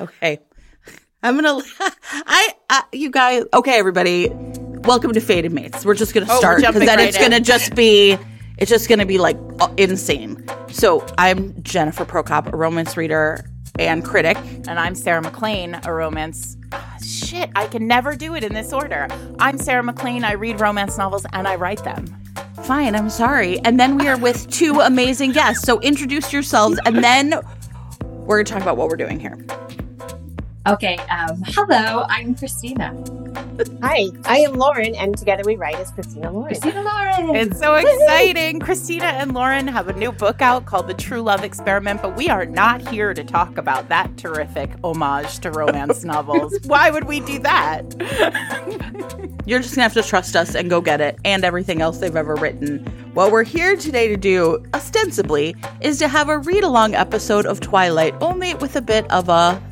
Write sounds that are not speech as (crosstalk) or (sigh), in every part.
Okay. I'm gonna. (laughs) I, I, you guys. Okay, everybody. Welcome to Fated Mates. We're just gonna Oh, we're start because jumping then right it's in. gonna just be. It's just gonna be like uh, insane. So I'm Jennifer Prokop, a romance reader and critic. And I'm Sarah MacLean, a romance. Ah, shit, I can never do it in this order. I'm Sarah MacLean. I read romance novels and I write them. Fine, I'm sorry. And then we are with two amazing guests. So introduce yourselves, and then we're gonna talk about what we're doing here. Okay, um, hello, I'm Christina. Hi, I am Lauren, and together we write as Christina Lauren. Christina Lauren. It's so exciting. Christina and Lauren have a new book out called The True Love Experiment, but we are not here to talk about that terrific homage to romance (laughs) novels. Why would we do that? (laughs) You're just gonna have to trust us and go get it and everything else they've ever written. What we're here today to do, ostensibly, is to have a read along episode of Twilight, only with a bit of a.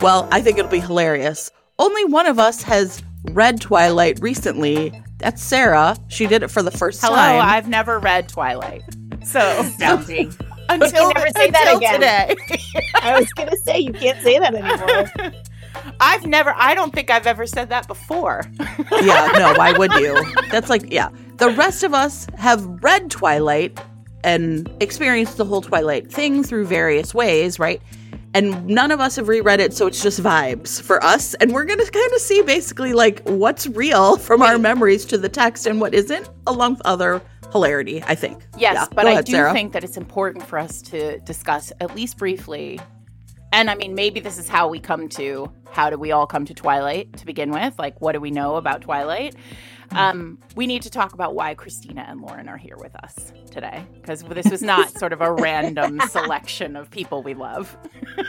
Well, I think it'll be hilarious. Only one of us has read Twilight recently. That's Sarah. She did it for the first Hello, time. Hello, I've never read Twilight. So (laughs) Astounding. (laughs) until, never say that again. today. (laughs) I was gonna say you can't say that anymore. I've never I don't think I've ever said that before. yeah, no, why would you? That's like, yeah. The rest of us have read Twilight and experienced the whole Twilight thing through various ways, right? And none of us have reread it, so it's just vibes for us. And we're to kind of see basically like what's real from our memories to the text and what isn't, along with other hilarity, I think. Yes, Yeah, but go I do Sarah. think that it's important for us to discuss at least briefly. And I mean, maybe this is how we come to how do we all come to Twilight to begin with? Like, what do we know about Twilight? Um, we need to talk about why Christina and Lauren are here with us today because this was not sort of a random (laughs) selection of people we love.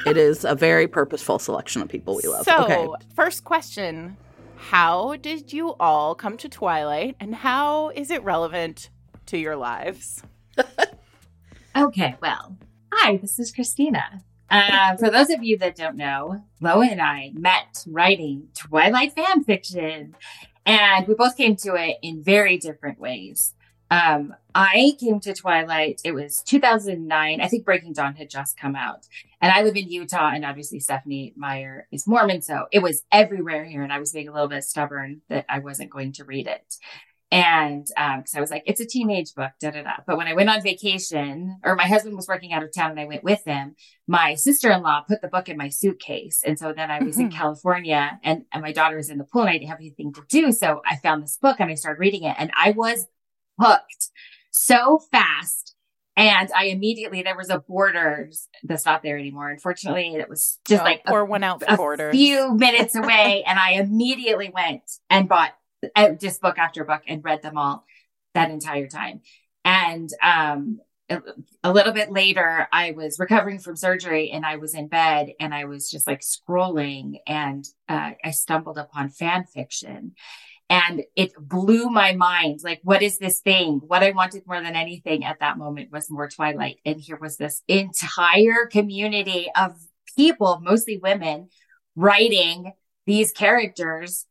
It is a very purposeful selection of people we love. So, okay. first question How did you all come to Twilight and how is it relevant to your lives? (laughs) Okay, well, hi, this is Christina. Uh, for those of you that don't know, Loa and I met writing Twilight fan fiction, and we both came to it in very different ways. Um, I came to Twilight, it was 2009. I think Breaking Dawn had just come out. And I live in Utah, and obviously Stephenie Meyer is Mormon. So it was everywhere here. And I was being a little bit stubborn that I wasn't going to read it. And um, because I was like, it's a teenage book, da da da. But when I went on vacation, or my husband was working out of town and I went with him, my sister in law put the book in my suitcase. And so then I was in Mhm. California and, and my daughter was in the pool and I didn't have anything to do. So I found this book and I started reading it and I was hooked so fast. And I immediately, there was a Borders that's not there anymore. Unfortunately, it was just Oh, like a pour one out for a borders. few minutes (laughs) away and I immediately went and bought just book after book and read them all that entire time. And um, a, a little bit later, I was recovering from surgery and I was in bed and I was just like scrolling and uh, I stumbled upon fan fiction. And it blew my mind. Like, what is this thing? What I wanted more than anything at that moment was more Twilight. And here was this entire community of people, mostly women, writing these characters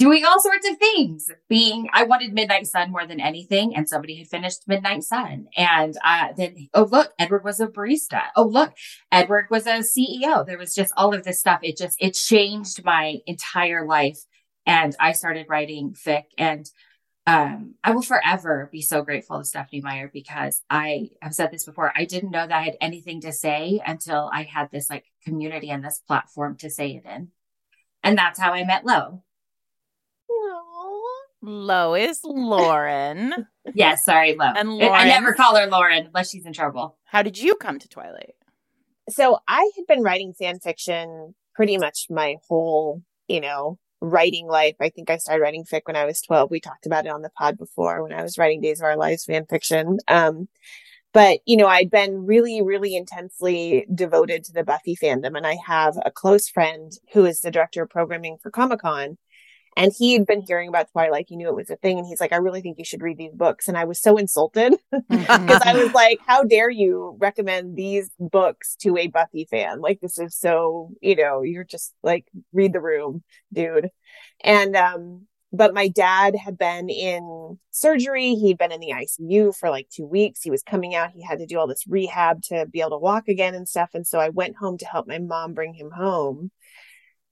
doing all sorts of things being i wanted midnight sun more than anything and somebody had finished midnight sun and uh, then oh look edward was a barista oh look edward was a ceo there was just all of this stuff it just it changed my entire life and i started writing fic and um, I will forever be so grateful to Stephenie Meyer because I have said this before. I didn't know that I had anything to say until I had this like community and this platform to say it in. And that's how I met Lo. (laughs) Lois Lauren. Yes, sorry, Lo. And I- I never call her Lauren unless she's in trouble. How did you come to Twilight? So I had been writing fan fiction pretty much my whole, you know, writing life. I think I started writing fic when I was 12. We talked about it on the pod before when I was writing Days of Our Lives fan fiction. Um, but you know, I'd been really, really intensely devoted to the Buffy fandom. And I have a close friend who is the director of programming for Comic Con. And he had been hearing about Twilight. He knew it was a thing. And he's like, I really think you should read these books. And I was so insulted (laughs) because I was like, how dare you recommend these books to a Buffy fan? Like, this is so, you know, you're just like, read the room, dude. And, um, but my dad had been in surgery. He'd been in the ICU for like two weeks. He was coming out. He had to do all this rehab to be able to walk again and stuff. And so I went home to help my mom bring him home.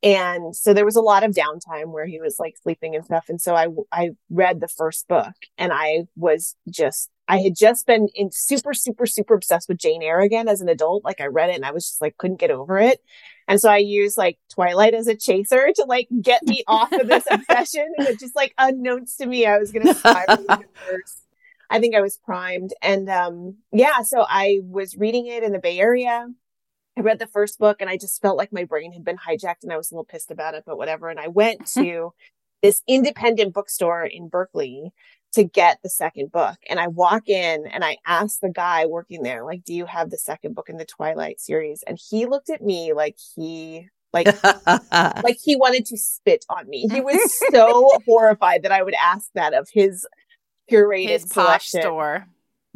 And so there was a lot of downtime where he was like sleeping and stuff. And so I, I read the first book and I was just, I had just been in super, super, super obsessed with Jane Eyre again as an adult. Like I read it and I was just like, couldn't get over it. And so I used like Twilight as a chaser to like get me off of this (laughs) obsession. And it just like unknowns to me, I was going to spiral I think I was primed. And, um, yeah, so I was reading it in the Bay Area I read the first book and I just felt like my brain had been hijacked and I was a little pissed about it, but whatever. And I went (laughs) to this independent bookstore in Berkeley to get the second book. And I walk in and I ask the guy working there, like, do you have the second book in the Twilight series? And he looked at me like he like (laughs) like he wanted to spit on me. He was (laughs) so horrified that I would ask that of his curated his posh store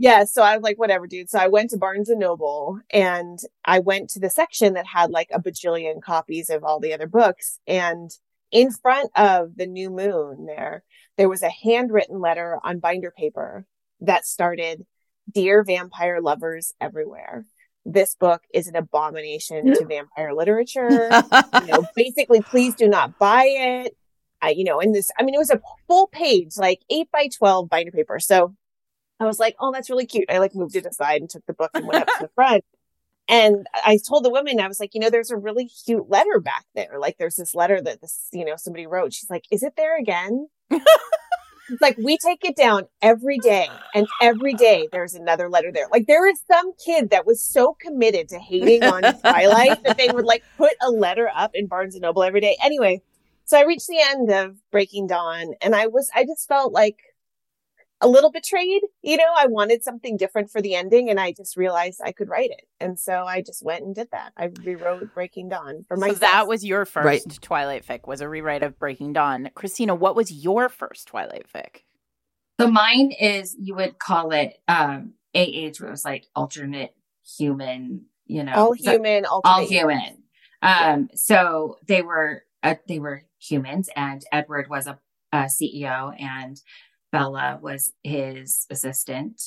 yeah so i was like whatever dude. So i went to barnes and noble and i went to the section that had like a bajillion copies of all the other books and in front of the new moon there there was a handwritten letter on binder paper that started dear vampire lovers everywhere this book is an abomination to (gasps) vampire literature. (laughs) You know basically please do not buy it. I, you know, in this, I mean, it was a full page, like eight by 12 binder paper. So I was like, oh, that's really cute. I like moved it aside and took the book and went up to the front. And I told the woman, I was like, you know, there's a really cute letter back there. Like there's this letter that this, you know, somebody wrote. She's like, is it there again? it's (laughs) like we take it down every day and every day there's another letter there. Like there is some kid that was so committed to hating on Twilight that they would like put a letter up in Barnes and Noble every day. Anyway, so I reached the end of Breaking Dawn and I was, I just felt like a little betrayed. You know, I wanted something different for the ending and I just realized I could write it. And so I just went and did that. I rewrote Breaking Dawn for myself. So that was your first right. Twilight fic was a rewrite of Breaking Dawn. Christina, what was your first Twilight fic? So mine is you would call it um AH where it was like alternate human, you know. All human, so, all human. Um yeah. so they were uh, they were humans and Edward was a, a CEO and Bella was his assistant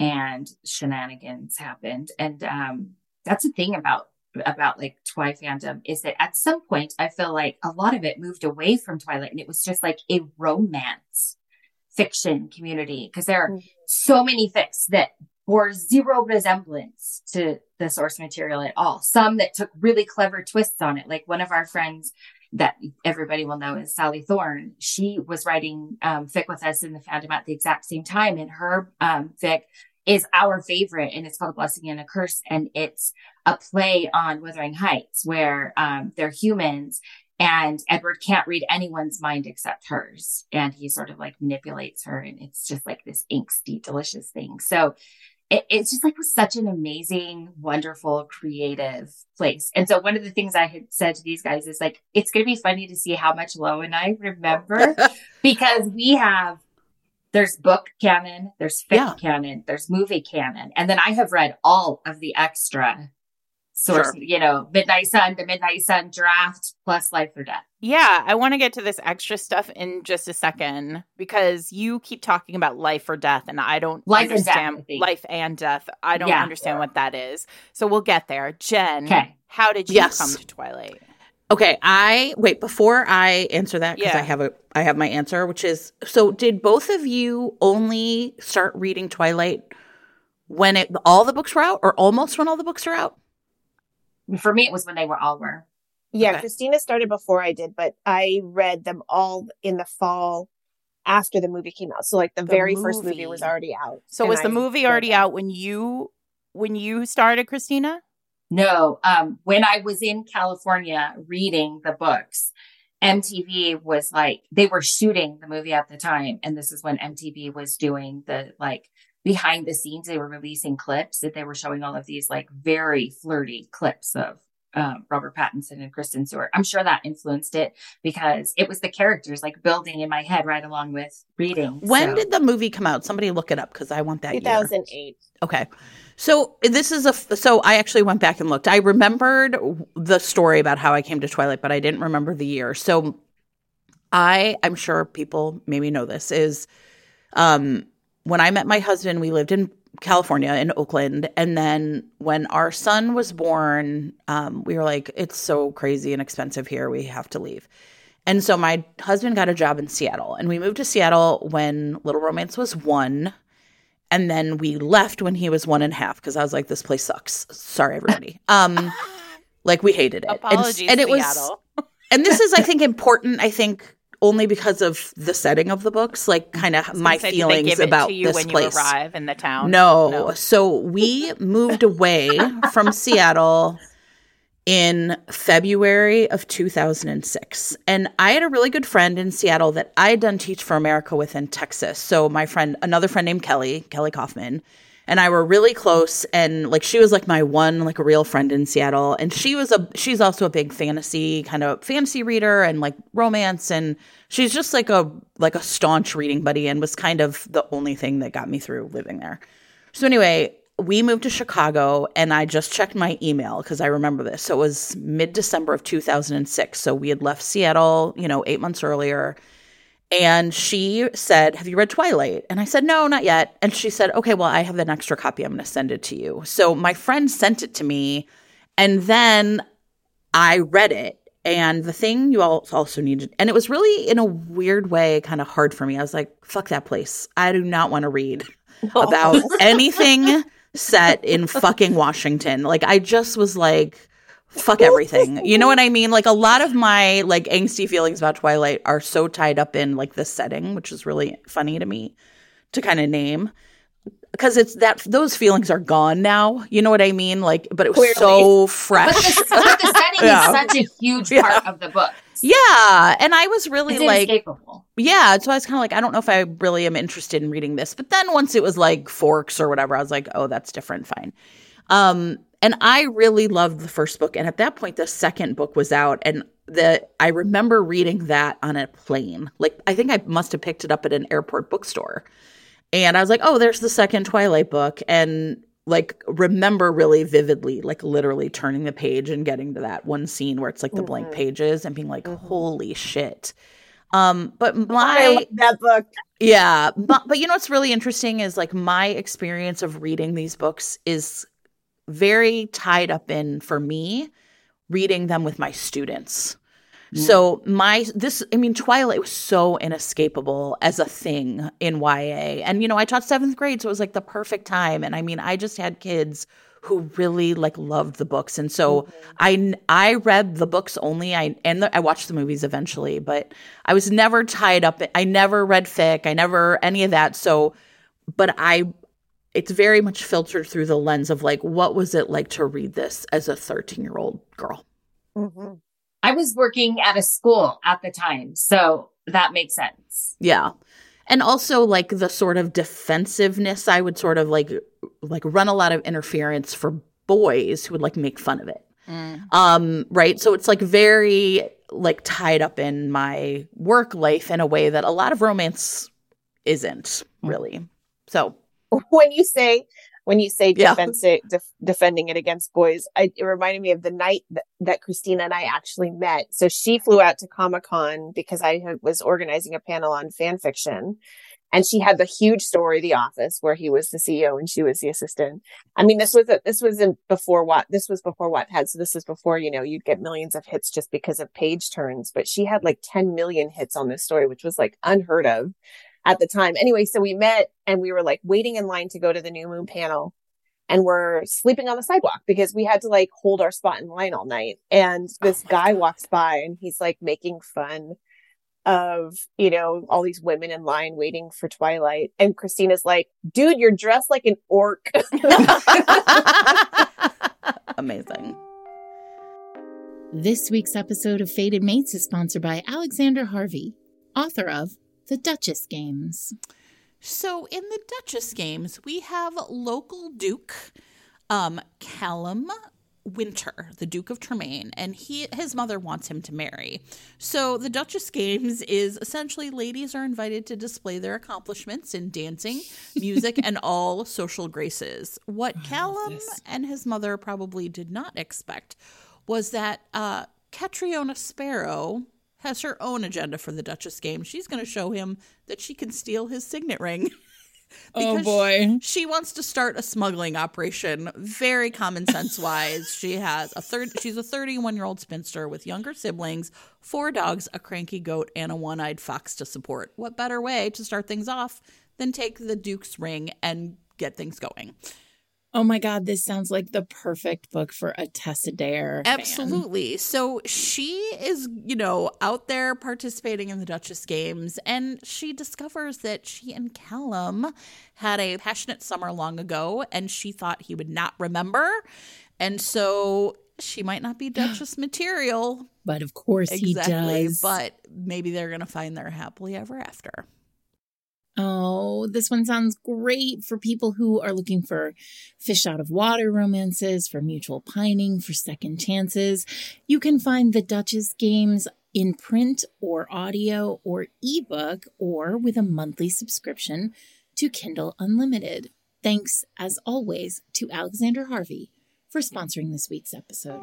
and shenanigans happened. And um, that's the thing about about like Twilight fandom is that at some point I feel like a lot of it moved away from Twilight and it was just like a romance fiction community because there are mm-hmm. so many fics that bore zero resemblance to the source material at all. Some that took really clever twists on it. Like one of our friends that everybody will know is Sally Thorne. She was writing um, fic with us in the fandom at the exact same time, and her um, fic is our favorite, and it's called A Blessing and a Curse, and it's a play on Wuthering Heights, where um, they're humans, and Edward can't read anyone's mind except hers, and he sort of like manipulates her, and it's just like this angsty, delicious thing. So it, it's just like was such an amazing, wonderful, creative place. And so one of the things I had said to these guys is like, it's going to be funny to see how much Lo and I remember (laughs) because we have there's book canon, there's fic yeah. canon, there's movie canon, and then I have read all of the extra source, sure. you know, Midnight Sun, the Midnight Sun draft plus Life or Death. Yeah, I want to get to this extra stuff in just a second because you keep talking about life or death, and I don't life understand and death, life and death. I don't yeah. understand what that is. So we'll get there. Jen, okay. how did you yes. come to Twilight? Okay, I wait before I answer that because yeah. I have a I have my answer, which is so. Did both of you only start reading Twilight when it all the books were out, or almost when all the books are out? For me, it was when they were all were. Yeah, okay. Christina started before I did, but I read them all in the fall after the movie came out. So like the, the very movie. first movie was already out. So was the I movie already out when you when you started, Christina? No. Um when I was in California reading the books, MTV was like they were shooting the movie at the time and this is when MTV was doing the like behind the scenes they were releasing clips that they were showing all of these like very flirty clips of um, Robert Pattinson and Kristen Stewart. I'm sure that influenced it because it was the characters like building in my head right along with reading. When so. did the movie come out? Somebody look it up because I want that. 2008. Year. Okay. So this is a so I actually went back and looked. I remembered the story about how I came to Twilight, but I didn't remember the year. So I I'm sure people maybe know this is um when I met my husband, we lived in California in Oakland, and then when our son was born, um, we were like, it's so crazy and expensive here, we have to leave. And so my husband got a job in Seattle, and we moved to Seattle when Little Romance was one. And then we left when he was one and a half because I was like, this place sucks. Sorry, everybody. (laughs) Um, like we hated it. Apologies, and, and it Seattle. was, (laughs) and this is, I think, important. I think only because of the setting of the books, like kind of my they feelings about this place. arrive in the town. No. So we moved away from (laughs) Seattle in February of 2006. And I had a really good friend in Seattle that I had done Teach for America with in Texas. So my friend, another friend named Kelly, Kelly Kaufman, and I were really close and like she was like my one like a real friend in Seattle and she was a she's also a big fantasy kind of fantasy reader and like romance and she's just like a like a staunch reading buddy and was kind of the only thing that got me through living there. So anyway, we moved to Chicago and I just checked my email because I remember this. So it was mid December of 2006. So we had left Seattle, you know, eight months earlier. And she said, Have you read Twilight? And I said, No, not yet. And she said, Okay, well, I have an extra copy. I'm going to send it to you. So my friend sent it to me. And then I read it. And the thing you all also needed, and it was really in a weird way kind of hard for me. I was like, fuck that place. I do not want to read (laughs) about anything set in fucking Washington. Like I just was like fuck everything. You know what I mean? Like a lot of my like angsty feelings about Twilight are so tied up in like the setting, which is really funny to me to kind of name. Because it's that those feelings are gone now. You know what I mean? Like, but it was Clearly. so But fresh. the, but the setting (laughs) Yeah. is such a huge part of the book. yeah. And I was really It's like inescapable. Yeah, so I was kind of like, I don't know if I really am interested in reading this. But then once it was like Forks or whatever, I was like, oh, that's different. Fine. Um, and I really loved the first book, and at that point, the second book was out, and the I remember reading that on a plane. Like I think I must have picked it up at an airport bookstore, and I was like, oh, there's the second Twilight book, and like remember really vividly, like literally turning the page and getting to that one scene where it's like the blank Mhm. pages and being like, Mhm. holy shit. Um, but I my that book. yeah, but but you know what's really interesting is like my experience of reading these books is very tied up in for me reading them with my students. Mm. So my this I mean Twilight was so inescapable as a thing in YA. And you know, I taught 7th grade so it was like the perfect time. And I mean I just had kids who really like loved the books. And so mm-hmm. I I read the books only. I and the, I watched the movies eventually but I was never tied up I never read fic I never any of that. So but I it's very much filtered through the lens of like what was it like to read this as a 13 year old girl Mhm. I was working at a school at the time, so that makes sense. Yeah. And also like the sort of defensiveness I would sort of like like run a lot of interference for boys who would like make fun of it. Mm. Um right? So it's like very like tied up in my work life in a way that a lot of romance isn't really. So, (laughs) when you say when you say Yeah. defense it, def- defending it against boys, I, it reminded me of the night that, that Christina and I actually met. So she flew out to Comic Con because I had, was organizing a panel on fan fiction. And she had the huge story, The Office, where he was the CEO and she was the assistant. I mean, this was a, this was in before what this was before Wattpad, so this was before you know you'd get millions of hits just because of page turns. But she had like 10 million hits on this story, which was like unheard of at the time. Anyway, so we met and we were like waiting in line to go to the New Moon panel, and we're sleeping on the sidewalk because we had to like hold our spot in line all night. And this oh guy walks by and he's like making fun of, you know, all these women in line waiting for Twilight. And Christina's like, dude, you're dressed like an orc. (laughs) amazing. This week's episode of Fated Mates is sponsored by Alexander Harvey, author of The Duchess Games. So in the Duchess games, we have local Duke, um, Callum Winter, the Duke of Tremaine, and he his mother wants him to marry. So the Duchess games is essentially ladies are invited to display their accomplishments in dancing, music, and all social graces. What Callum and his mother probably did not expect was that uh, Catriona Sparrow has her own agenda for the Duchess game. She's going to show him that she can steal his signet ring. (laughs) Oh boy. She wants to start a smuggling operation. Very common sense wise. she has a third. She's a 31 year old spinster with younger siblings, four dogs, a cranky goat, and a one eyed fox to support. What better way to start things off than take the Duke's ring and get things going? Oh my god, this sounds like the perfect book for a Tessa Dare. fan. Absolutely. So she is, you know, out there participating in the Duchess games, and she discovers that she and Callum had a passionate summer long ago, and she thought he would not remember. And so she might not be (gasps) Duchess material. But of course he does. But maybe they're going to find their happily ever after. Oh, this one sounds great for people who are looking for fish out of water romances, for mutual pining, for second chances. You can find the Duchess games in print or audio or ebook or with a monthly subscription to Kindle Unlimited. Thanks, as always, to Alexander Harvey for sponsoring this week's episode.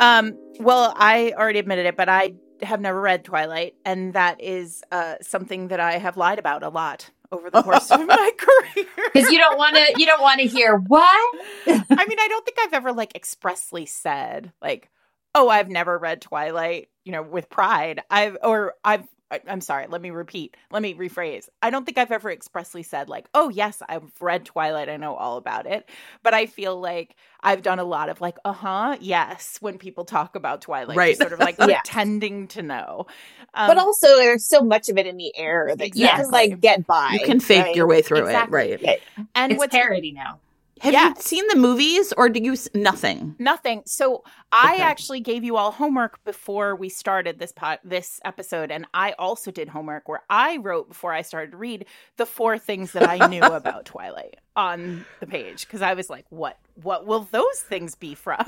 Um, well, I already admitted it, but I have never read Twilight, and that is uh, something that I have lied about a lot over the (laughs) course of my (laughs) career. Because you don't want to. You don't want to hear what. (laughs) I mean, I don't think I've ever like expressly said like, "Oh, I've never read Twilight," you know, with pride. I've or I've I- I'm sorry, let me repeat. Let me rephrase. I don't think I've ever expressly said like, "Oh, yes, I've read Twilight. I know all about it." But I feel like I've done a lot of like, "Uh-huh, yes," when people talk about Twilight, Right. sort of like (laughs) Yeah. pretending to know. Um, but also, there's so much of it in the air that you can like get by. You can fake right? your way through Exactly. it. Right. and It's what's parody now. Have Yeah. you seen the movies or do you s- nothing? Nothing. So I Okay. actually gave you all homework before we started this pot this episode, and I also did homework where I wrote before I started to read the four things that I knew (laughs) about Twilight on the page because I was like, what what will those things be from?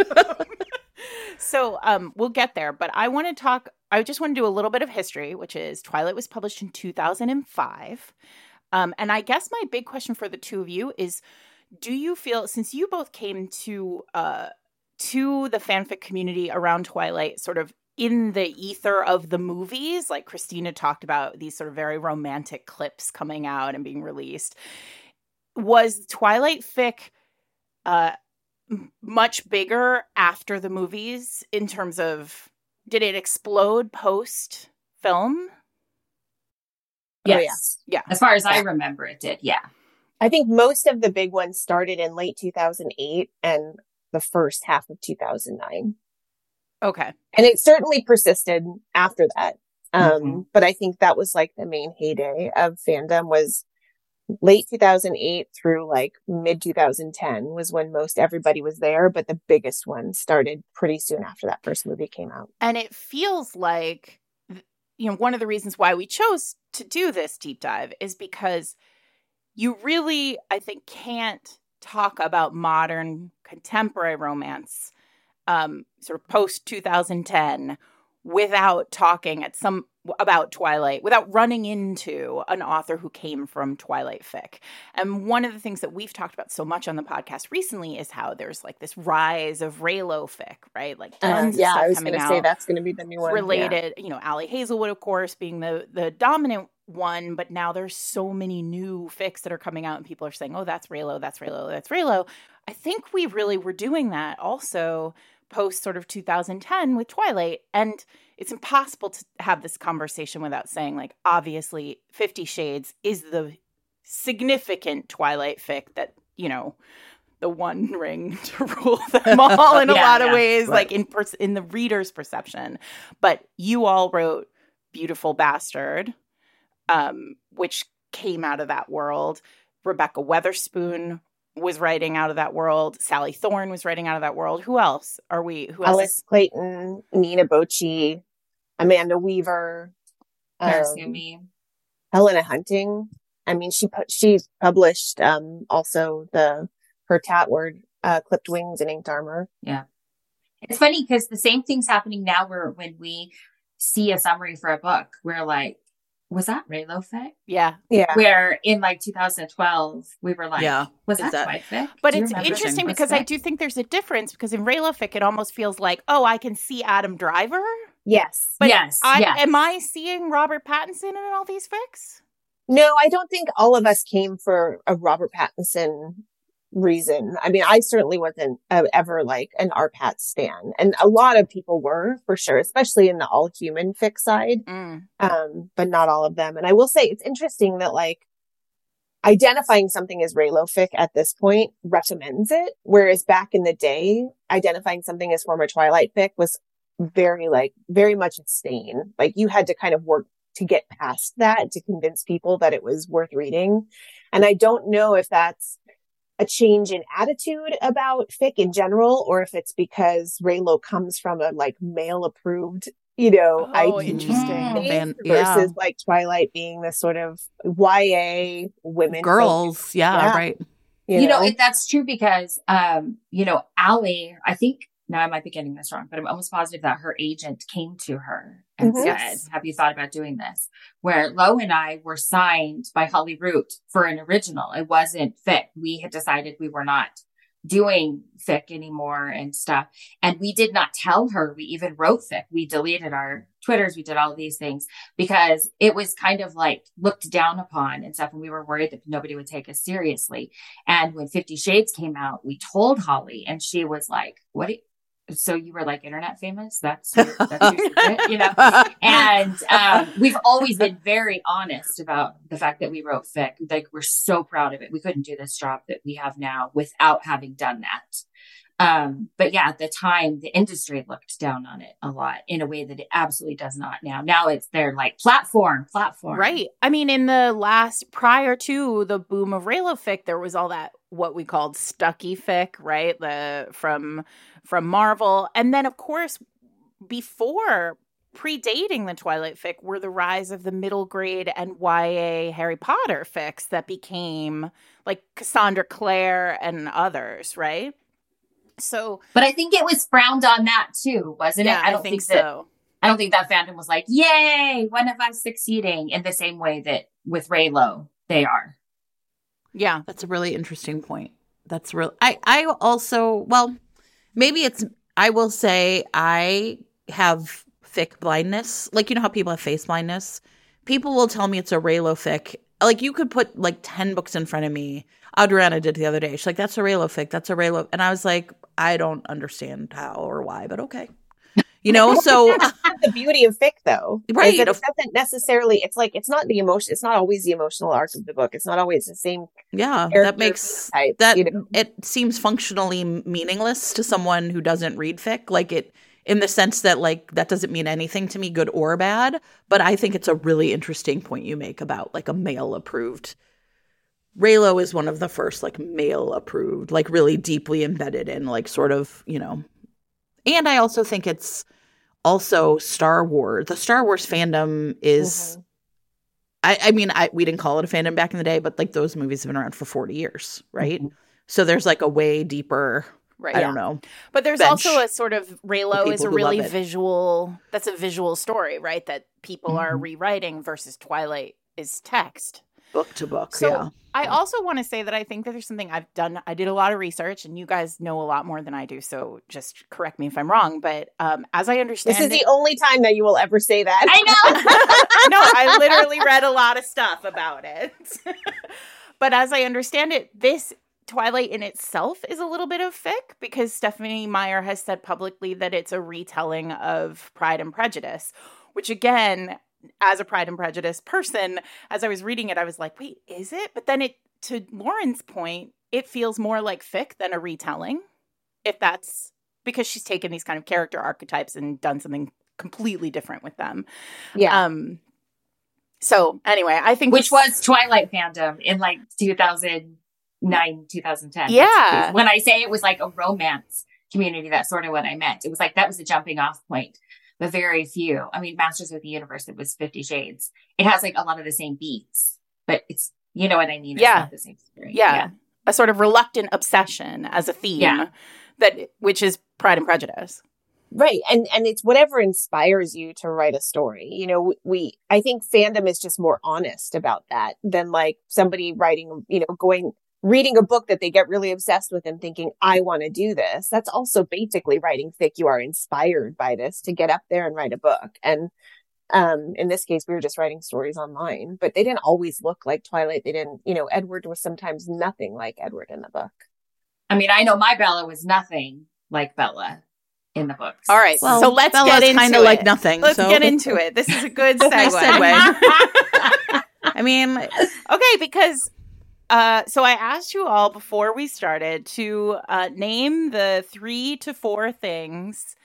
(laughs) so um we'll get there, but I want to talk I just want to do a little bit of history, which is Twilight was published in 2005. Um, and I guess my big question for the two of you is do you feel since you both came to uh to the fanfic community around Twilight sort of in the ether of the movies like Christina talked about these sort of very romantic clips coming out and being released was Twilight fic uh much bigger after the movies in terms of did it explode post film Oh, yeah. Yes. Yeah. As far as I remember, it did. Yeah. I think most of the big ones started in late 2008 and the first half of 2009. okay And it certainly persisted after that. Um, Mhm. but I think that was like the main heyday of fandom was late 2008 through like mid 2010 was when most everybody was there. But the biggest one started pretty soon after that first movie came out. And it feels like, you know, one of the reasons why we chose to do this deep dive is because you really, I think, can't talk about modern contemporary romance, um, sort of post 2010, without talking at some about Twilight, without running into an author who came from Twilight fic. And one of the things that we've talked about so much on the podcast recently is how there's like this rise of Reylo fic, right? Like tons Uh, yeah, of stuff I was coming going to out say that's going to be the new one. Yeah. related you know Ali Hazelwood of course being the the dominant one but now there's so many new fics that are coming out and people are saying oh that's Reylo that's Reylo that's Reylo I think we really were doing that also post sort of 2010 with Twilight and it's impossible to have this conversation without saying like obviously 50 shades is the significant Twilight fic that you know the one (laughs) ring (laughs) to rule them (laughs) all in a Yeah, lot of yeah, ways right. like in pers- in the reader's perception but you all wrote beautiful bastard um which came out of that world rebekah weatherspoon was writing out of that world sally thorne was writing out of that world who else are we who else Alice is- Clayton, Nina Bocci, Amanda Weaver, um, Narasumi. Helena Hunting. I mean, she pu- she published um, also the her Tatward uh, clipped wings and inked armor. Yeah, it's funny because the same thing's happening now where when we see a summary for a book, we're like, was that Reylo fic? yeah Yeah, Where in like 2012, we were like, Yeah. was Is that, that- Twilight fic? But it's interesting Was because I do think there's a difference because in Reylo fic it almost feels like, oh, I can see Adam Driver Yes. But yes. I, yes. Am I seeing Robert Pattinson in all these fics? No, I don't think all of us came for a Robert Pattinson reason. I mean, I certainly wasn't uh, ever like an RPAT stan, and a lot of people were for sure, especially in the all human fic side. Mm. Um, but not all of them. And I will say it's interesting that like identifying something as Reylo fic at this point recommends it, whereas back in the day, identifying something as former Twilight fic was very like very much a stain. Like you had to kind of work to get past that to convince people that it was worth reading. And I don't know if that's a change in attitude about fic in general, or if it's because Reylo comes from a like male approved, you know, Oh, IP interesting. space Van- versus yeah. like Twilight being this sort of YA women Girls, yeah, Yeah. right. You, you know, know, it, that's true because, um, you know, Ali, I think now I might be getting this wrong, but I'm almost positive that her agent came to her and Mhm. said, Have you thought about doing this? Where Lo and I were signed by Holly Root for an original. It wasn't fic. We had decided we were not doing fic anymore and stuff. And we did not tell her we even wrote fic. We deleted our Twitters. We did all these things because it was kind of like looked down upon and stuff. And we were worried that nobody would take us seriously. And when Fifty Shades came out, we told Holly and she was like, what? you- so you were like internet famous? That's, (laughs) your, that's your secret, you know? And um, we've always been very honest about the fact that we wrote fic. Like we're so proud of it. We couldn't do this job that we have now without having done that. Um, but yeah, at the time, the industry looked down on it a lot in a way that it absolutely does not now. Now it's their like platform, platform. Right. I mean, in the last prior to the boom of Reylo fic, there was all that what we called stucky fic, right? The from from Marvel, and then of course before predating the Twilight fic were the rise of the middle grade and YA Harry Potter fics that became like Cassandra Clare and others, right? So But I think it was frowned on that too, wasn't yeah, it? I, don't think, that, so. I don't think that fandom was like, yay, one of us succeeding in the same way that with Reylo they are. Yeah. That's a really interesting point. That's real. I I also well, maybe it's. I will say I have fic blindness. Like you know how people have face blindness. People will tell me it's a Reylo fic. Like you could put like ten books in front of me. Adriana did the other day. She's like, "That's a Reylo fic. That's a Reylo," and I was like, "I don't understand how or why, but okay." You know, so the beauty of fic though Right. it doesn't necessarily it's like it's not the emotion it's not always the emotional arc of the book it's not always the same yeah, that makes type that you know? it seems functionally meaningless to someone who doesn't read fic like it in the sense that like that doesn't mean anything to me good or bad but i think it's a really interesting point you make about like a male approved reylo is one of the first like male approved like really deeply embedded in like sort of you know and i also think it's also star wars the star wars fandom is Mhm. I, I mean, I we didn't call it a fandom back in the day, but like those movies have been around for forty years, right? Mhm. So there's like a way deeper. Right. I don't know. But there's also a sort of Raylo is a really visual. That's a visual story, right? That people are Mm-hmm. rewriting versus Twilight is text. Book to book, So yeah. I also want to say that I think that there's something I've done. I did a lot of research, and you guys know a lot more than I do. So just correct me if I'm wrong. But um, as I understand, this is it- the only time that you will ever say that I know. (laughs) no, I literally read a lot of stuff about it. (laughs) but as I understand it, this Twilight in itself is a little bit of fic because Stephenie Meyer has said publicly that it's a retelling of Pride and Prejudice, which again, as a Pride and Prejudice person, as I was reading it, I was like, wait, is it? But then it, to Lauren's point, it feels more like fic than a retelling, if that's because she's taken these kind of character archetypes and done something completely different with them. yeah Um. So anyway, I think Which this- was Twilight fandom in like 2009, 2010. Yeah. When I say it was like a romance community, that's sort of what I meant. It was like that was a jumping off point, but very few. I mean, Masters of the Universe, it was Fifty Shades. It has like a lot of the same beats, but it's, you know what I mean? It's Yeah. not the same story. yeah, a sort of reluctant obsession as a theme. Yeah. That which is Pride and Prejudice. right and and it's whatever inspires you to write a story you know we i think fandom is just more honest about that than like somebody writing you know going reading a book that they get really obsessed with and thinking, I want to do this. That's also basically writing fic. You are inspired by this to get up there and write a book. And um, in this case, we were just writing stories online, but they didn't always look like Twilight. They didn't, you know, Edward was sometimes nothing like Edward in the book. I mean, I know my Bella was nothing like Bella in the books. All right, Well, so let's Bella's get into kinda it. like nothing, Let's so- get into it. This is a good (laughs) Nice segue. (laughs) I mean, okay, because (laughs) uh, so I asked you all before we started to uh, name the three to four things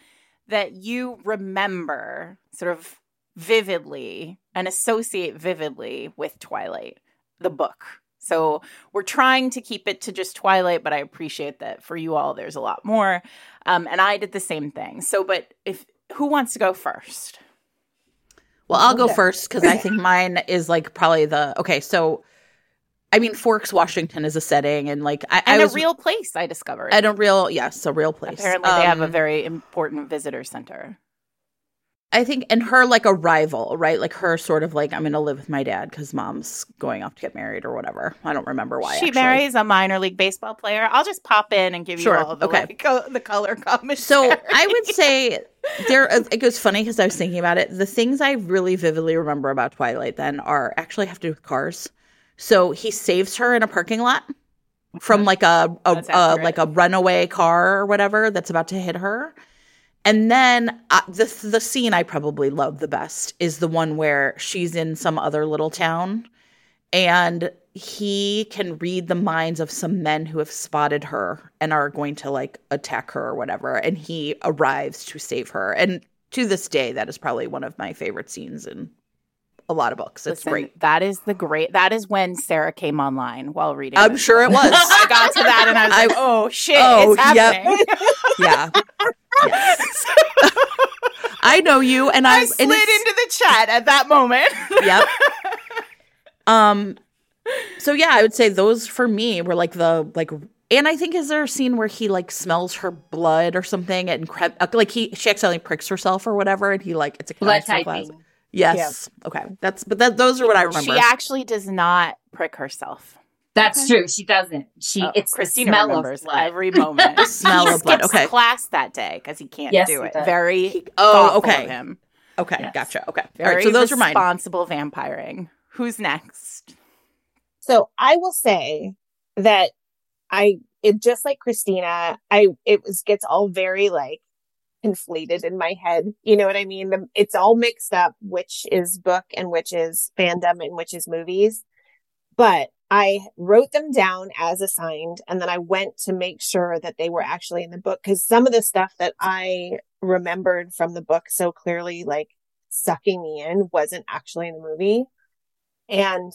that you remember sort of vividly and associate vividly with Twilight, the book. So we're trying to keep it to just Twilight, but I appreciate that for you all, there's a lot more. Um, and I did the same thing. So, but if who wants to go first? well, I'll go first because I think mine is like probably the okay. So, I mean, Forks, Washington is a setting, and like I, And I a was real place, I discovered. at a real yes, a real place. Apparently, they have a Um, very important visitor center. I think, and her like arrival, right? Like her sort of like I'm going to live with my dad because mom's going off to get married or whatever. I don't remember why. she actually. marries a minor league baseball player. I'll just pop in and give Sure, you all the okay. like, (laughs) co- the color commentary. So I would say there. It was funny because I was thinking about it. The things I really vividly remember about Twilight then are actually have to do with cars. So he saves her in a parking lot from like a, a, a like a runaway car or whatever that's about to hit her. And then uh, the the scene I probably love the best is the one where she's in some other little town and he can read the minds of some men who have spotted her and are going to like attack her or whatever. And he arrives to save her. And to this day that is probably one of my favorite scenes in a lot of books it's Listen, great That is the great. That is when Sarah came online while reading. i'm this. sure it was (laughs) I got to that and I was I- like, "Oh shit, Oh, it's yep. happening!" (laughs) (laughs) yeah Yes. i know you and i, I and slid it's- into the chat at that moment. yep. Um so yeah, I would say those for me were like the like and I think is there a scene where he like smells her blood or something and cre- uh, like he she accidentally pricks herself or whatever and he like it's a Blood chemistry class. typing. Yes. Okay. That's but that those are what I remember. She actually does not prick herself. That's true. She doesn't. She Oh, it's Christina the smell remembers of blood. every (laughs) moment. The smell he of blood, okay. class that day because he can't Yes, do it. does. Very oh, okay. of him. Okay, Yes. gotcha. Okay. All Very right, so those are mine. responsible vampiring. Who's next? So I will say that I, it just like Christina, I, it was, gets all very like conflated in my head. You know what I mean? It's all mixed up, which is book and which is fandom and which is movies. But I wrote them down as assigned and then I went to make sure that they were actually in the book because some of the stuff that I remembered from the book so clearly, like sucking me in, wasn't actually in the movie. And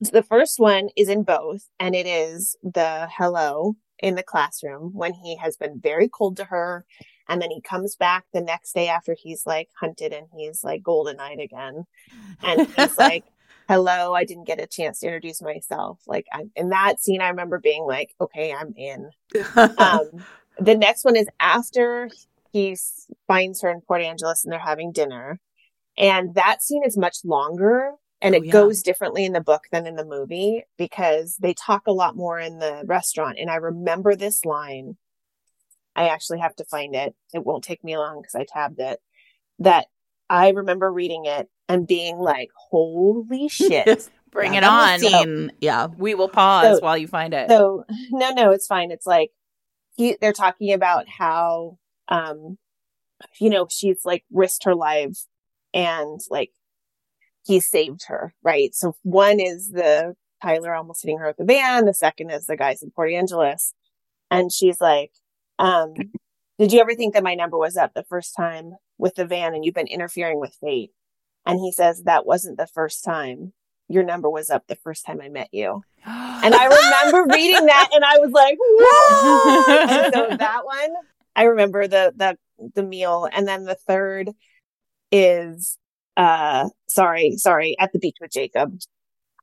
the first one is in both, and it is the hello in the classroom when he has been very cold to her. And then he comes back the next day after he's like hunted and he's like golden eyed again. And he's (laughs) like, hello, I didn't get a chance to introduce myself. Like I'm in that scene, I remember being like, okay, I'm in. Um, the next one is after he finds her in Port Angeles and they're having dinner. And that scene is much longer and Oh, it yeah. goes differently in the book than in the movie because they talk a lot more in the restaurant. And I remember this line. I actually have to find it. It won't take me long because I tabbed it. That I remember reading it and being like, holy (laughs) shit. Bring Yeah, it on. whole Scene, yeah. We will pause So- while you find it. So (laughs) no, no, it's fine. It's like he, they're talking about how, um, you know, she's like risked her life and like he saved her, right? So one is the Tyler almost hitting her with the van. The second is the guys in Port Angeles. And she's like, um, did you ever think that my number was up the first time with the van and you've been interfering with fate? And he says, that wasn't the first time. Your number was up the first time I met you. And I remember (gasps) reading that and I was like, whoa. so (laughs) that one, I remember the, the, the meal. And then the third is, uh, sorry, sorry, at the beach with Jacob.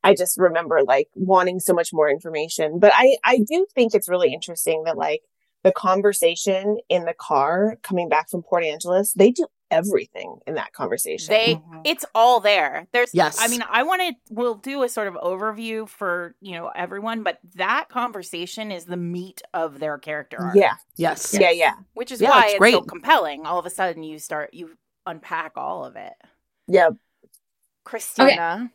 I just remember like wanting so much more information, but I, I do think it's really interesting that like the conversation in the car coming back from Port Angeles, they do everything in that conversation. They Mhm. it's all there. There's Yes. I mean, I want to we'll do a sort of overview for, you know, everyone, but that conversation is the meat of their character arc. yeah, Yes. yeah, yeah, Which is Yeah, why it's it's, so compelling. All of a sudden you start you unpack all of it. yeah. Christina.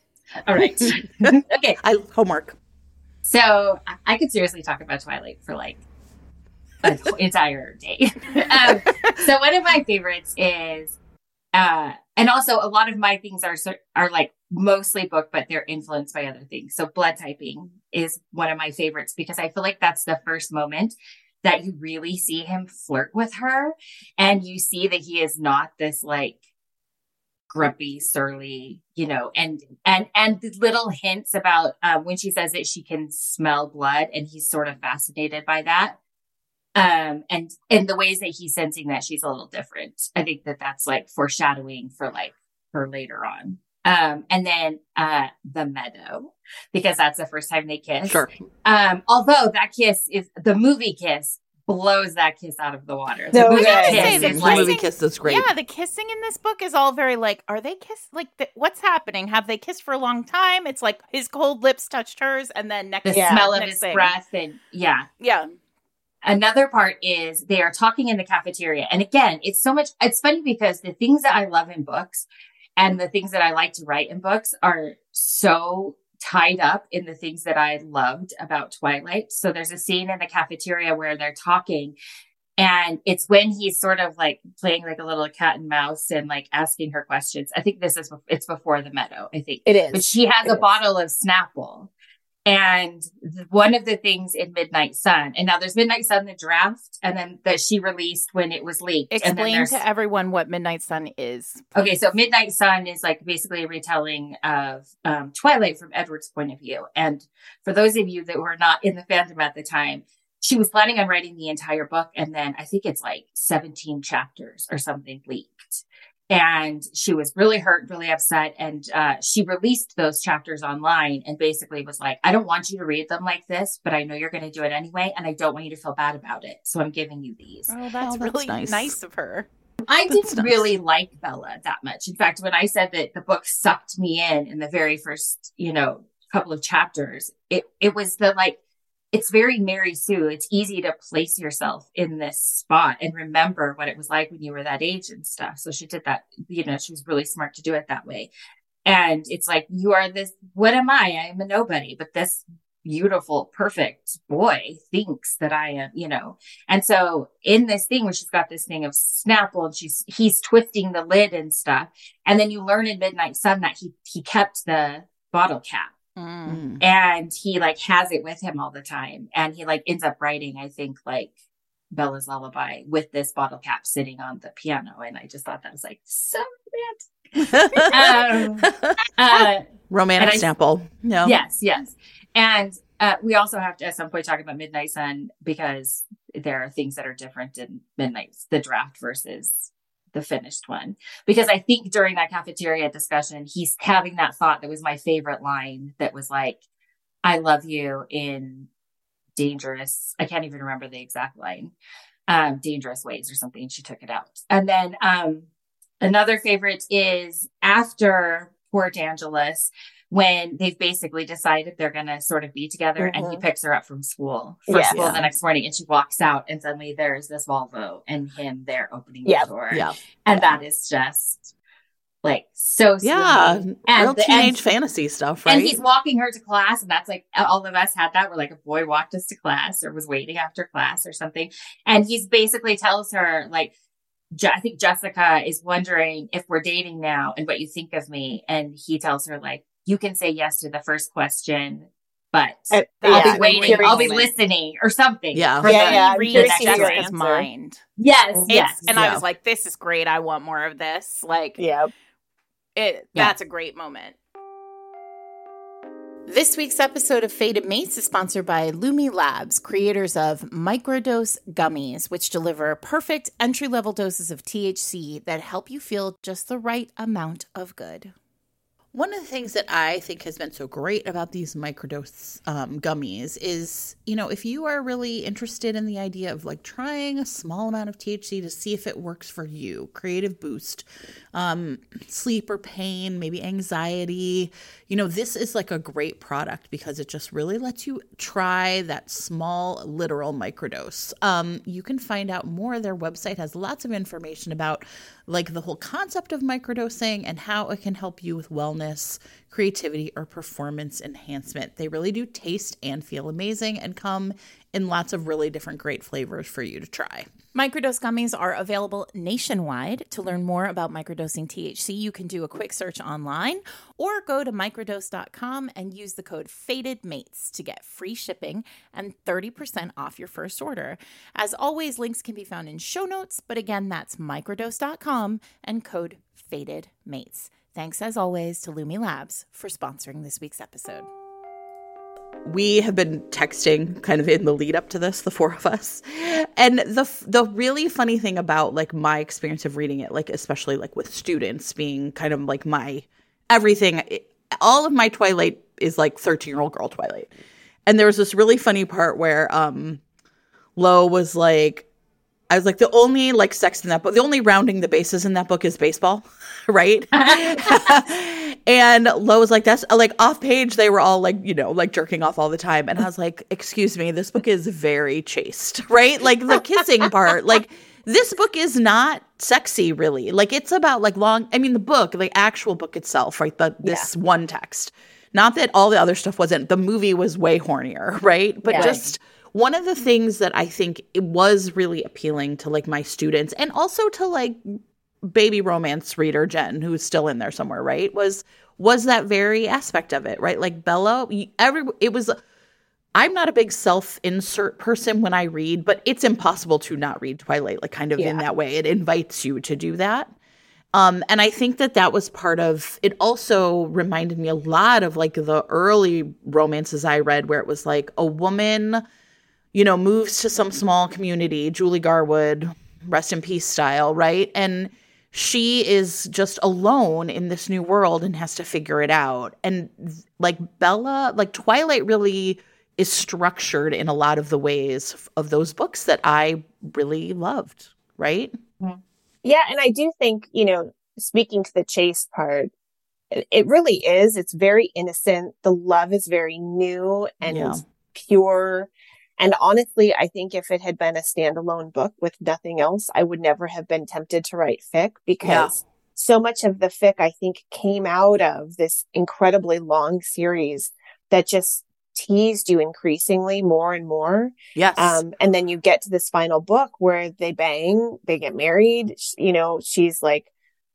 All right. (laughs) (laughs) okay. I homework. So I- I could seriously talk about Twilight for like an (laughs) entire day. (laughs) um, so one of my favorites is, uh, and also a lot of my things are are like mostly book, but they're influenced by other things. So blood typing is one of my favorites because I feel like that's the first moment that you really see him flirt with her, and you see that he is not this like grumpy, surly, you know, and and and the little hints about um, when she says that she can smell blood, and he's sort of fascinated by that. Um, and and the ways that he's sensing that she's a little different. I think that that's like foreshadowing for like her later on. Um, and then uh, the meadow because that's the first time they kiss. Sure. Um, although that kiss is the movie kiss blows that kiss out of the water. The No movie way. kiss Say, the is The movie kiss is great. Yeah, the kissing in this book is all very like, are they kiss like th- what's happening? Have they kissed for a long time? It's like his cold lips touched hers, and then next the Yeah. smell of next his thing. breath and yeah. Yeah, Another part is they are talking in the cafeteria. And again, it's so much, it's funny because the things that I love in books and the things that I like to write in books are so tied up in the things that I loved about Twilight. So there's a scene in the cafeteria where they're talking and it's when he's sort of like playing like a little cat and mouse and like asking her questions. I think this is, it's before the meadow, I think It is. but she has It a is. bottle of Snapple. And one of the things in Midnight Sun, and now there's Midnight Sun, the draft, and then that she released when it was leaked. explain to everyone what Midnight Sun is. Okay, so Midnight Sun is like basically a retelling of um, Twilight from Edward's point of view. And for those of you that were not in the fandom at the time, she was planning on writing the entire book, and then I think it's like 17 chapters or something leaked. And she was really hurt, really upset. And uh, she released those chapters online and basically was like, I don't want you to read them like this, but I know you're going to do it anyway. And I don't want you to feel bad about it. So I'm giving you these. Oh, that's, Oh, that's really nice. nice. of her. I That's didn't nice. really like Bella that much. In fact, when I said that the book sucked me in in the very first, you know, couple of chapters, it it was the like it's very Mary Sue. It's easy to place yourself in this spot and remember what it was like when you were that age and stuff. So she did that, you know, she was really smart to do it that way. And it's like, you are this, what am I? I am a nobody, but this beautiful, perfect boy thinks that I am, you know. And so in this thing where she's got this thing of Snapple and she's he's twisting the lid and stuff. And then you learn in Midnight Sun that he he kept the bottle cap Mm. Mm. and he like has it with him all the time. And he like ends up writing, I think, like Bella's lullaby with this bottle cap sitting on the piano. And I just thought that was like so (laughs) Um, uh Romantic I- sample. No. Yes, yes. And uh, we also have to at some point talk about Midnight Sun because there are things that are different in Midnight's the draft versus the finished one. Because I think during that cafeteria discussion, he's having that thought that was my favorite line that was like, I love you in dangerous. I can't even remember the exact line. Um, dangerous ways or something. She took it out. And then um another favorite is after Port Angeles when they've basically decided they're going to sort of be together and he Mhm. picks her up from school for Yeah. school Yeah. the next morning and she walks out and suddenly there's this Volvo and him there opening Yeah. the door. Yeah. And that is just like so sweet. Yeah. And Real the- teenage and- fantasy stuff, right? and he's walking her to class, and that's like all of us had that. Where like a boy walked us to class or was waiting after class or something, and he's basically tells her like, Je- I think Jessica is wondering if we're dating now and what you think of me, and he tells her like, you can say yes to the first question, but Uh, I'll yeah, be waiting, curious I'll be listening or something. Yeah. for Yeah, the- yeah, I'm Read curious to hear your Jessica's answer. mind. yes, It's, yes. and I was like, this is great. I want more of this. Like, Yeah. it, Yeah. that's a great moment. This week's episode of Fated Mates is sponsored by Lumi Labs, creators of microdose gummies, which deliver perfect entry level doses of THC that help you feel just the right amount of good. One of the things that I think has been so great about these microdose um, gummies is, you know, if you are really interested in the idea of like trying a small amount of THC to see if it works for you, creative boost, um, sleep or pain, maybe anxiety, you know, this is like a great product because it just really lets you try that small, literal microdose. Um, you can find out more. Their website has lots of information about like the whole concept of microdosing and how it can help you with wellness, creativity, or performance enhancement. They really do taste and feel amazing and come in lots of really different great flavors for you to try. Microdose gummies are available nationwide. To learn more about microdosing THC, you can do a quick search online or go to microdose.com and use the code FATEDMATES to get free shipping and 30% off your first order. As always, links can be found in show notes, but again, that's microdose.com and code FATEDMATES. Thanks as always to Lumi Labs for sponsoring this week's episode we have been texting kind of in the lead up to this the four of us and the the really funny thing about like my experience of reading it like especially like with students being kind of like my everything all of my twilight is like 13 year old girl twilight and there was this really funny part where um lo was like I was like, the only like sex in that book, the only rounding the bases in that book is baseball, (laughs) right? (laughs) and Lo was like, that's like off page. They were all like, you know, like jerking off all the time. And I was like, excuse me, this book is very chaste, (laughs) right? Like the kissing part, like this book is not sexy really. Like it's about like long, I mean, the book, the actual book itself, right? The, this yeah. one text. Not that all the other stuff wasn't, the movie was way hornier, right? But yeah. just one of the things that I think it was really appealing to like my students and also to like baby romance reader Jen, who's still in there somewhere, right? Was was that very aspect of it, right? Like Bella, every it was. I'm not a big self insert person when I read, but it's impossible to not read Twilight, like kind of yeah. in that way. It invites you to do that. Um, and I think that that was part of it. Also reminded me a lot of like the early romances I read, where it was like a woman you know, moves to some small community, Julie Garwood, rest in peace style, right? And she is just alone in this new world and has to figure it out. And like Bella, like Twilight really is structured in a lot of the ways of those books that I really loved, right? Yeah. And I do think, you know, speaking to the chase part, it really is. It's very innocent. The love is very new and yeah. pure. And honestly, I think if it had been a standalone book with nothing else, I would never have been tempted to write fic because yeah. so much of the fic I think came out of this incredibly long series that just teased you increasingly more and more. Yes. Um, and then you get to this final book where they bang, they get married. You know, she's like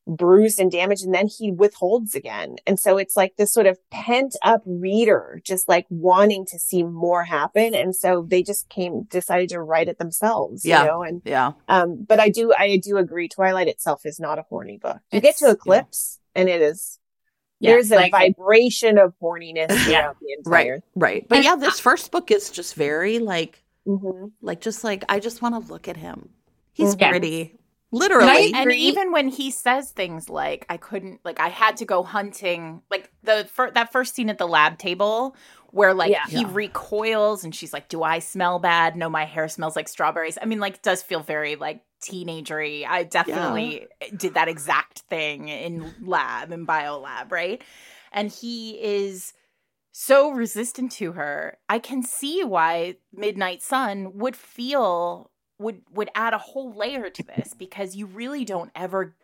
bruised and damaged and then he withholds again. And so it's like this sort of pent up reader just like wanting to see more happen. And so they just came, decided to write it themselves, yeah. you know, and, yeah. Um, but I do, I do agree. Twilight itself is not a horny book. You it's, get to Eclipse yeah. and it is, yeah, there's a like, vibration of horniness (laughs) yeah, the entire. Right. Right. But yeah, this first book is just very like, mm-hmm. like, just like, I just want to look at him. He's mm-hmm. pretty. Literally. And even when he says things like, I couldn't, like, I had to go hunting, like the fir- that first scene at the lab table where, like, yeah. he yeah. recoils and she's like, Do I smell bad? No, my hair smells like strawberries. I mean, like, does feel very, like, teenagery. I definitely yeah. did that exact thing in lab, in bio lab, right? And he is so resistant to her. I can see why Midnight Sun would feel would would add a whole layer to this (laughs) because you really don't ever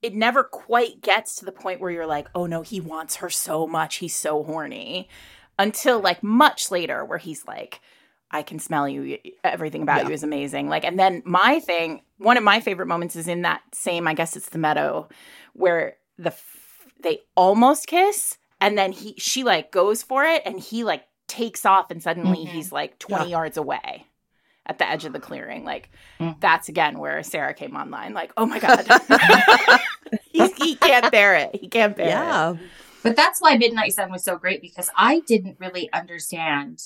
it never quite gets to the point where you're like, "Oh no, he wants her so much. He's so horny." Until like much later where he's like, I can smell you. Everything about yeah. you is amazing. Like, and then my thing, one of my favorite moments is in that same, I guess it's the meadow, where the they almost kiss, and then he she like goes for it, and he like takes off, and suddenly mm-hmm. he's like twenty yeah. yards away at the edge of the clearing. Like mm. that's again where Sarah came online. Like, oh my god, (laughs) he, he, can't bear it. He can't bear it. yeah. it. But that's why Midnight Sun was so great because I didn't really understand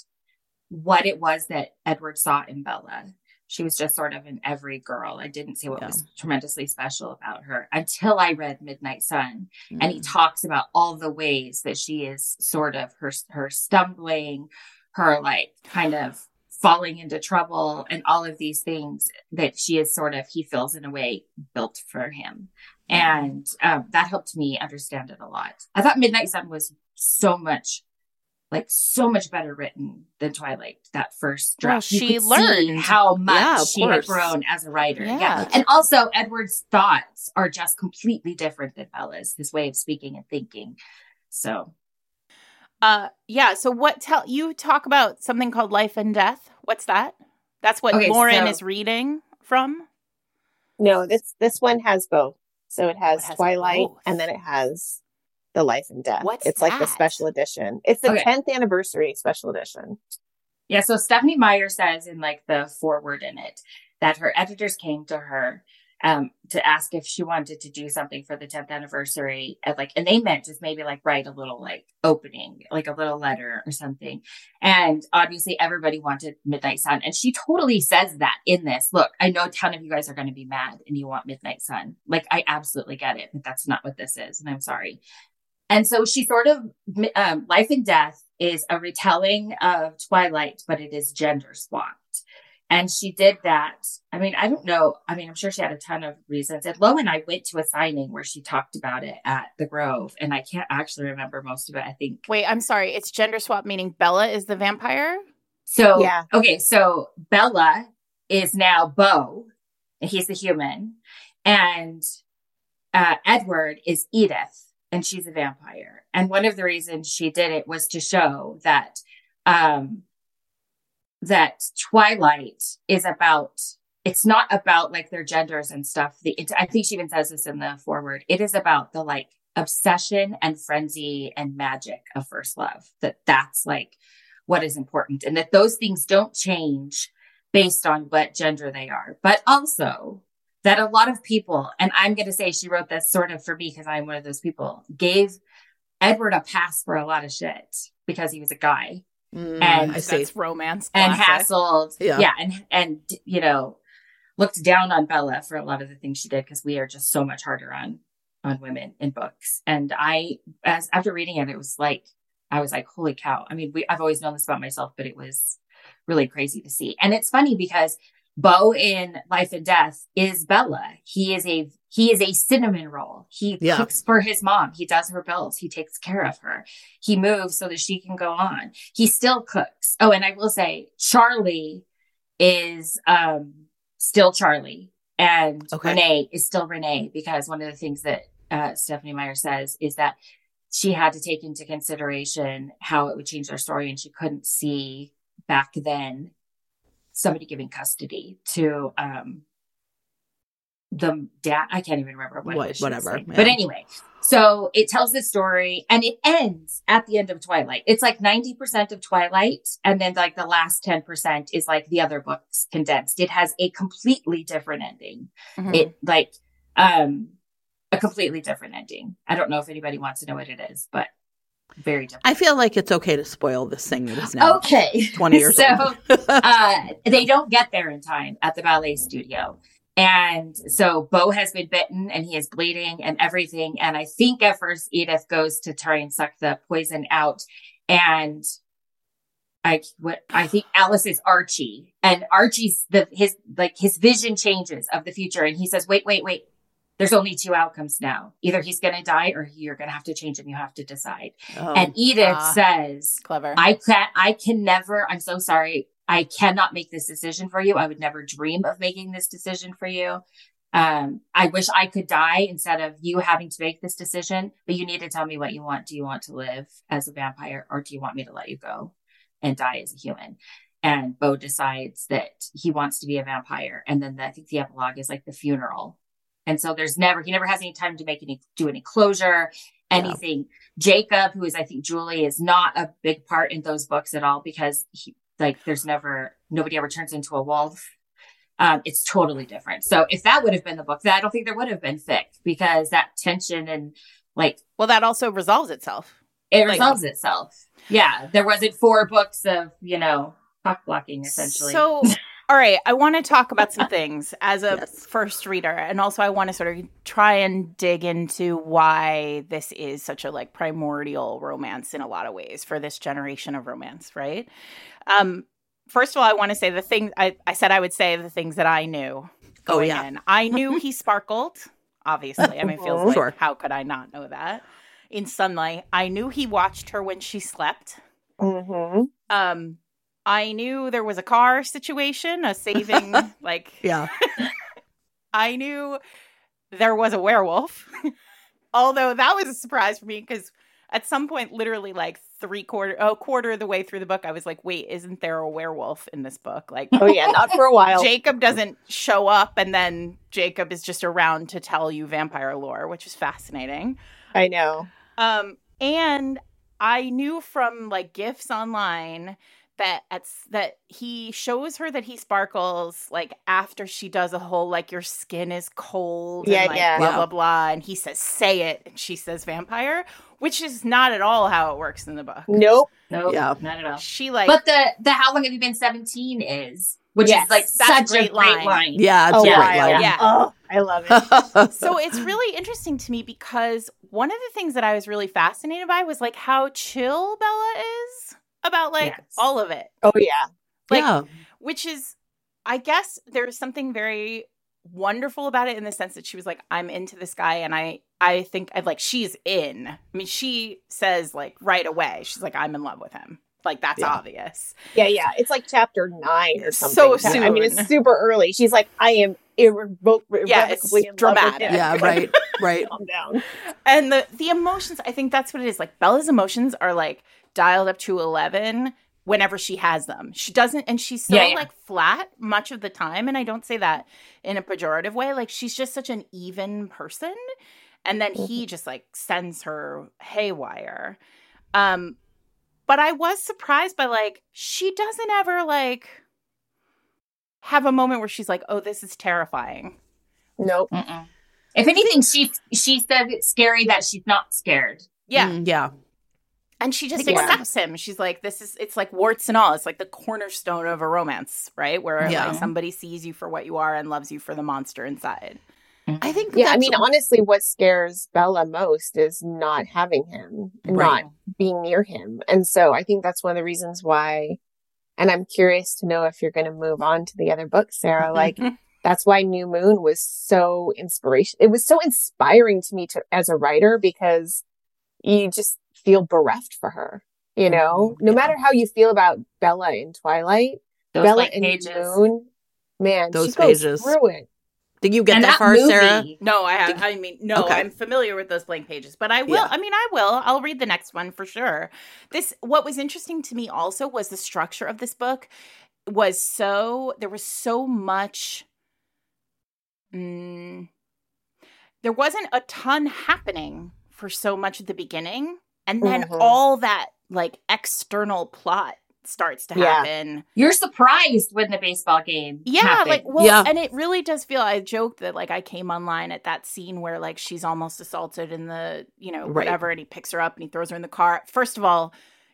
what it was that Edward saw in Bella. She was just sort of an every girl. I didn't see what Yeah. was tremendously special about her until I read Midnight Sun and he Mm. talks about all the ways that she is sort of her her stumbling her like kind of falling into trouble and all of these things that she is sort of he feels in a way built for him and um, that helped me understand it a lot i thought midnight sun was so much like so much better written than twilight that first Well, draft You she learned. how much Yeah, she had grown as a writer Yeah. yeah and also edward's thoughts are just completely different than bella's his way of speaking and thinking so Uh, yeah. So what tell you talk about something called life and death? What's that? That's what Okay, Lauren so- is reading from. No, this this one has both. So it has, oh, it has Twilight both. and then it has the Life and Death. What's it's like the special edition. It's the Okay. 10th anniversary special edition. Yeah, so Stephenie Meyer says in like the foreword in it that her editors came to her um to ask if she wanted to do something for the 10th anniversary and like and they meant just maybe like write a little like opening like a little letter or something. And obviously everybody wanted midnight sun. And she totally says that in this. Look i know a ton of you guys are going to be mad and you want midnight sun. Like i absolutely get it but that's not what this is and i'm sorry. And so she sort of um, life and death is a retelling of twilight but it is gender swapped and she did that. I mean, I don't know. I mean, I'm sure she had a ton of reasons. And Lo and I went to a signing where she talked about it at the Grove, and I can't actually remember most of it. I think Wait, I'm sorry. It's gender swap, meaning Bella is the vampire. so. Yeah. Okay, so Bella is now Bo, and he's the human, and uh, Edward is Edith, and she's a vampire. And one of the reasons she did it was to show that um, that Twilight is about. It's not about like their genders and stuff. The it, I think she even says this in the forward. It is about the like obsession and frenzy and magic of first love. That that's like what is important, and that those things don't change based on what gender they are. But also that a lot of people, and I'm going to say she wrote this sort of for me because I'm one of those people, gave Edward a pass for a lot of shit because he was a guy Mm, And I see. That's romance. and classic. hassled. Yeah. Yeah. And, and, you know, looked down on Bella for a lot of the things she did because we are just so much harder on, on women in books. And I, as after reading it, it was like, I was like, holy cow. I mean, we, I've always known this about myself, but it was really crazy to see. And it's funny because Bo in Life and Death is Bella. He is a, he is a cinnamon roll. He Yeah. cooks for his mom. He does her bills. He takes care of her. He moves so that she can go on. He still cooks. Oh, and I will say Charlie is, um, still Charlie and Okay. Renee is still Renee because one of the things that, uh, Stephenie Meyer says is that she had to take into consideration how it would change their story and she couldn't see back then somebody giving custody to um the dad i can't even remember what, it What- whatever, yeah. but anyway so it tells the story and it ends at the end of twilight. It's like 90% of twilight and then like the last 10% is like the other books condensed. It has a completely different ending. Mhm. it like um a completely different ending. I don't know if anybody wants to know what it is but very different I feel like it's okay to spoil this thing that is now okay (laughs) 20 years so old. (laughs) uh, they don't get there in time at the ballet studio. And so Bo has been bitten and he is bleeding and everything. And I think at first Edith goes to try and suck the poison out. And I what I think Alice is Archie. And Archie's the his like his vision changes of the future. And he says, wait, wait, wait. There's only two outcomes now. Either he's gonna die or you're gonna have to change and you have to decide. Oh, and Edith ah. says, Clever. I can't, I can never, I'm so sorry. I cannot make this decision for you. I would never dream of making this decision for you. Um, I wish I could die instead of you having to make this decision, but you need to tell me what you want. Do you want to live as a vampire or do you want me to let you go and die as a human? And Bo decides that he wants to be a vampire. And then the, I think the epilogue is like the funeral. And so there's never, he never has any time to make any, do any closure, anything. Jacob, who is, I think, Julie, is not a big part in those books at all because he, like, there's never, nobody ever turns into a wolf. Um, it's totally different. So if that would have been the book, then I don't think there would have been fic because that tension and like well, that also resolves itself. it Like- resolves itself. Yeah. There wasn't four books of, you know, cock blocking essentially. So, (laughs) All right, I want to talk about some (laughs) things as a Yes. first reader, and also I want to sort of try and dig into why this is such a like primordial romance in a lot of ways for this generation of romance, right? Um, first of all, I want to say the thing I, I said I would say the things that I knew. Oh, yeah. in. I knew he (laughs) sparkled. Obviously, I mean, it feels like Sure. how could I not know that? In sunlight, I knew he watched her when she slept. hmm Um, I knew there was a car situation, a saving, (laughs) like, Yeah. (laughs) I knew there was a werewolf. (laughs) Although that was a surprise for me because at some point, literally like three quarter, a quarter of the way through the book, I was like, wait, isn't there a werewolf in this book? Like, Oh yeah, not for a while. Jacob doesn't show up and then Jacob is just around to tell you vampire lore, which is fascinating. I know. Um, and I knew from like gifs online that at that he shows her that he sparkles like after she does a whole like your skin is cold Yeah, and like yeah. blah blah blah and he says say it and she says vampire which is not at all how it works in the book Nope. No, Yeah. not at all. she like But the the how long have you been 17 is, which Yes, is like that's a such a great great line. line. Yeah, it's Oh, a yeah, great line. yeah. Oh, I love it. (laughs) so it's really interesting to me because one of the things that I was really fascinated by was like how chill Bella is about like Yes. all of it. Oh yeah. Like, yeah. which is i guess there's something very wonderful about it in the sense that she was like i'm into this guy and i i think i like she's in i mean she says like right away she's like i'm in love with him like that's Yeah. obvious Yeah, yeah. It's like chapter nine or something. So something. I mean, it's super early. She's like, I am irrevoc- Yeah, it's irrevocably in love with dramatic. him. Yeah, right. (laughs) Right. Calm down. and the the emotions i think that's what it is like bella's emotions are like dialed up to 11 whenever she has them she doesn't and she's so Yeah, yeah. like flat much of the time and i don't say that in a pejorative way like she's just such an even person and then he just like sends her haywire um but i was surprised by like she doesn't ever like have a moment where she's like oh this is terrifying Nope. Mm-mm. If anything, she she said it's scary that she's not scared. yeah Mm, yeah. And she just Yeah. accepts him. She's like, this is, it's like warts and all. It's like the cornerstone of a romance, right? Where Yeah. like somebody sees you for what you are and loves you for the monster inside. I think Yeah, I that's- mean, honestly, what scares Bella most is not having him, and Right. not being near him. And so I think that's one of the reasons why. And I'm curious to know if you're going to move on to the other book, Sarah. (laughs) Like, that's why New Moon was so inspiration. It was so inspiring to me to as a writer because you just feel bereft for her. You know, no matter how you feel about Bella in Twilight, Those Bella like in pages. Moon, man, Those she goes pages. through it. Did you get and that that far, movie, Sarah? no, I have, I mean, no, Okay. I'm familiar with those blank pages, but I will, Yeah. I mean, I will, I'll read the next one for sure. This, what was interesting to me also was the structure of this book was so, there was so much, mm, there wasn't a ton happening for so much at the beginning. And then Mhm. all that like external plot starts to Yeah. happen. You're surprised when the baseball game. Yeah, happened. like well, Yeah. and it really does feel. I joked that like I came online at that scene where like she's almost assaulted in the you know Right. whatever, and he picks her up and he throws her in the car. First of all,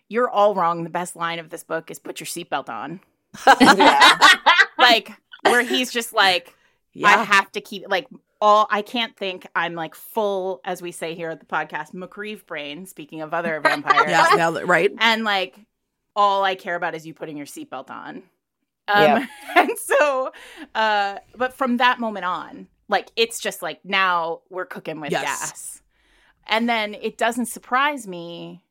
you're all wrong. The best line of this book is "Put your seatbelt on," (laughs) (laughs) like where he's just like, I have to keep like all. I can't think. I'm like full, as we say here at the podcast, McCreeve brain. Speaking of other (laughs) vampires, Yeah. Now right. and like all I care about is you putting your seatbelt on. Um, Yeah. (laughs) and so, uh, but from that moment on, like it's just like now we're cooking with Yes. gas, and then it doesn't surprise me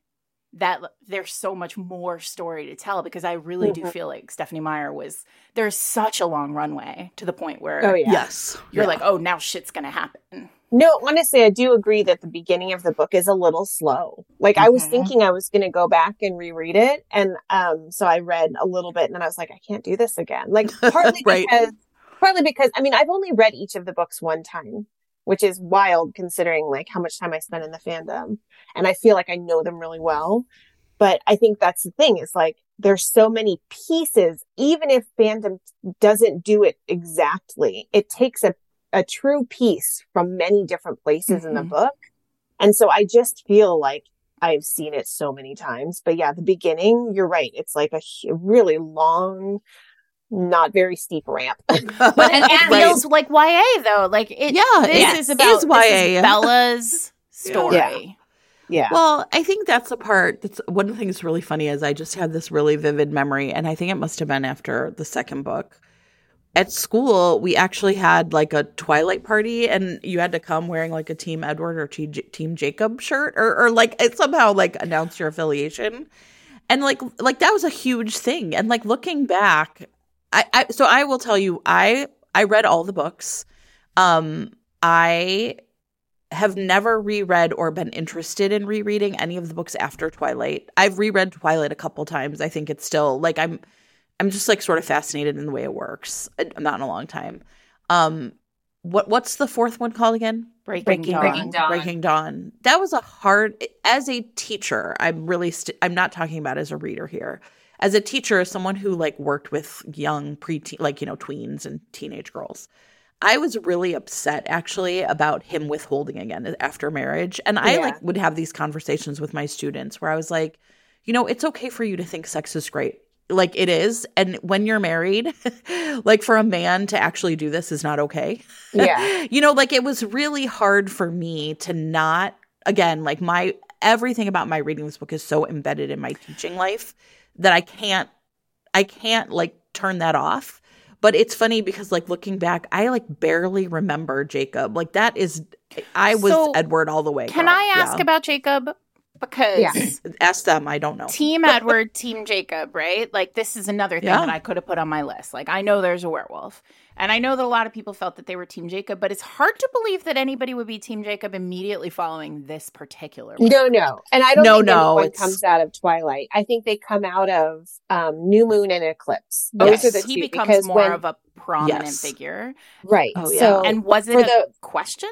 that there's so much more story to tell because I really do Mhm. feel like Stephenie Meyer was there's such a long runway to the point where Oh yeah. Yes. you're Yeah. like, oh, now shit's gonna happen. No, honestly, I do agree that the beginning of the book is a little slow. Like I was Mhm. thinking I was going to go back and reread it. And, um, so I read a little bit and then I was like, I can't do this again. Like partly (laughs) Right. because, partly because, I mean, I've only read each of the books one time, which is wild considering like how much time I spent in the fandom. And I feel like I know them really well. But I think that's the thing is like, there's so many pieces, even if fandom doesn't do it exactly, it takes a a true piece from many different places in the Mhm. book. And so I just feel like I've seen it so many times. But yeah, the beginning, you're right. It's like a really long, not very steep ramp. (laughs) But it, And- it and- feels like YA though. Like it. Yeah, this it is about is this YA. Bella's (laughs) story. Yeah. yeah. Well, I think that's the part that's one of the things that's really funny is I just had this really vivid memory, and I think it must have been after the second book. At school, we actually had like a Twilight party, and you had to come wearing like a Team Edward or T- Team Jacob shirt, or, or like it somehow like announce your affiliation, and like like that was a huge thing. And like looking back, I, I so I will tell you, I I read all the books. Um, I have never reread or been interested in rereading any of the books after Twilight. I've reread Twilight a couple times. I think it's still like I'm I'm just like sort of fascinated in the way it works. Uh, Not in a long time. Um what what's the fourth one called again? Breaking, Breaking Dawn. Breaking Dawn. Breaking Dawn. That was a hard as a teacher. I'm really st- I'm not talking about as a reader here. As a teacher, as someone who like worked with young preteen like you know tweens and teenage girls. I was really upset actually about him withholding again after marriage. And I Yeah. like would have these conversations with my students where I was like, you know, it's okay for you to think sex is great. Like it is. And when you're married, (laughs) like for a man to actually do this is not okay. Yeah. (laughs) you know, like it was really hard for me to not again, like my everything about my reading this book is so embedded in my teaching life that I can't I can't like turn that off. But it's funny because like looking back, I like barely remember Jacob. Like that is I was So, Edward all the way. Can girl. I ask Yeah. about Jacob? Because Yeah. ask them? I don't know. Team Edward, Team Jacob, right? Like this is another thing Yeah. that I could have put on my list. Like I know there's a werewolf. And I know that a lot of people felt that they were Team Jacob, but it's hard to believe that anybody would be Team Jacob immediately following this particular one. No, no. And I don't No, think no, anyone it's- comes out of Twilight. I think they come out of um, New Moon and Eclipse. Those Yes. are the he two. becomes because more when- of a prominent Yes. figure. right. Oh, yeah. So And was it a the question?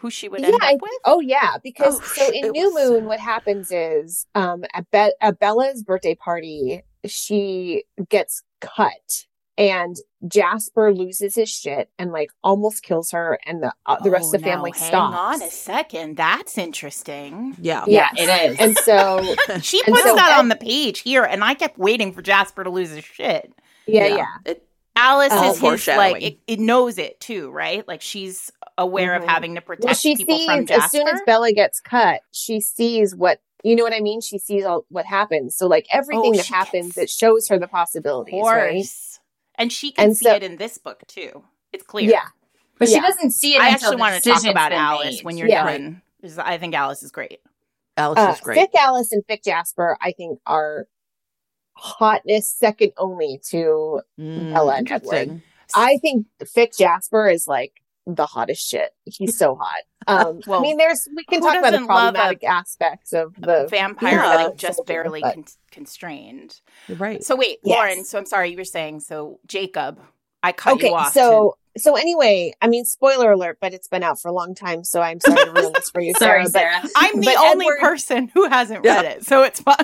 Who she would Yeah, end I up with? Oh yeah, because Oh, so in New was- Moon, what happens is um, at, Be- at Bella's birthday party, she gets cut, and Jasper loses his shit and like almost kills her, and the uh, the rest Oh, of the family now, hang stops. on a second. That's interesting. Yeah. Yeah, Yes. it is. And so (laughs) She puts so- that on the page here, and I kept waiting for Jasper to lose his shit. yeah, yeah, It- Alice All is his like it, it knows it too, right? Like she's aware Mhm. of having to protect Well, she people sees from Jasper. as soon as Bella gets cut, she sees what you know what I mean. She sees all what happens. So like everything Oh, that happens, gets- it shows her the of possibilities, right? Course, and she can And see so- it in this book too. It's clear. Yeah, but she doesn't see it I until actually the want to talk about Alice made. when you're Yeah. done. 'Cause I think Alice is great. Alice uh, is great. Fic Alice and Fic Jasper, I think, are hotness second only to. Mm, Bella and interesting. I think Fic Jasper is like the hottest shit. He's (laughs) so hot. Um, Well, I mean, there's we can talk about the doesn't a- problematic aspects of the Vampire Yeah. like just Soldier, barely but- con- constrained. You're right. So wait, Yes. Lauren. So I'm sorry, you were saying so Jacob. I cut okay. you off. So so anyway, I mean, spoiler alert, but it's been out for a long time, so I'm sorry to ruin this for you, (laughs) Sorry, Sarah. Sarah. I'm (laughs) the only Edward- person who hasn't Yeah. read it, so it's fine.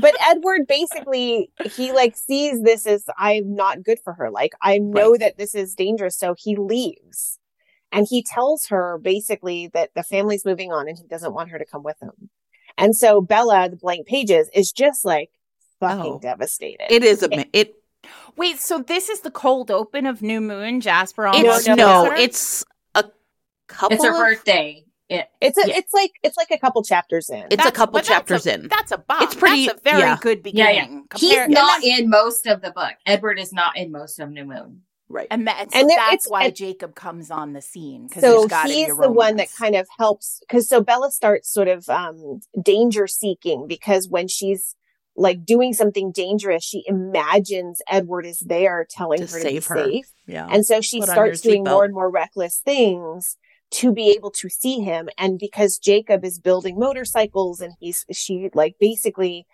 But but Edward basically he like sees this as I'm not good for her. Like I know that this is dangerous, so he leaves. And he tells her basically that the family's moving on and he doesn't want her to come with him. And so Bella, the blank pages, is just like fucking Oh. devastated. it is a mi- it. Wait, so this is the cold open of New Moon, Jasper on It's no, no, no, it's a couple. It's her of- birthday. It, it's a Yeah. it's like it's like a couple chapters in. It's a couple chapters that's a, in. That's a bomb. It's pretty- That's a very yeah. good Yeah, yeah. beginning. he's not in most of the book. Edward is not in most of New Moon. right. And, that, and so there- that's why and- Jacob comes on the scene. 'cause so there's gotta be he's the one that kind of helps because so Bella starts sort of um danger seeking because when she's like doing something dangerous, she imagines Edward is there telling To her save to be her. safe. Yeah. And so she Put starts doing seatbelt. more and more reckless things to be able to see him. And because Jacob is building motorcycles and he's, she like basically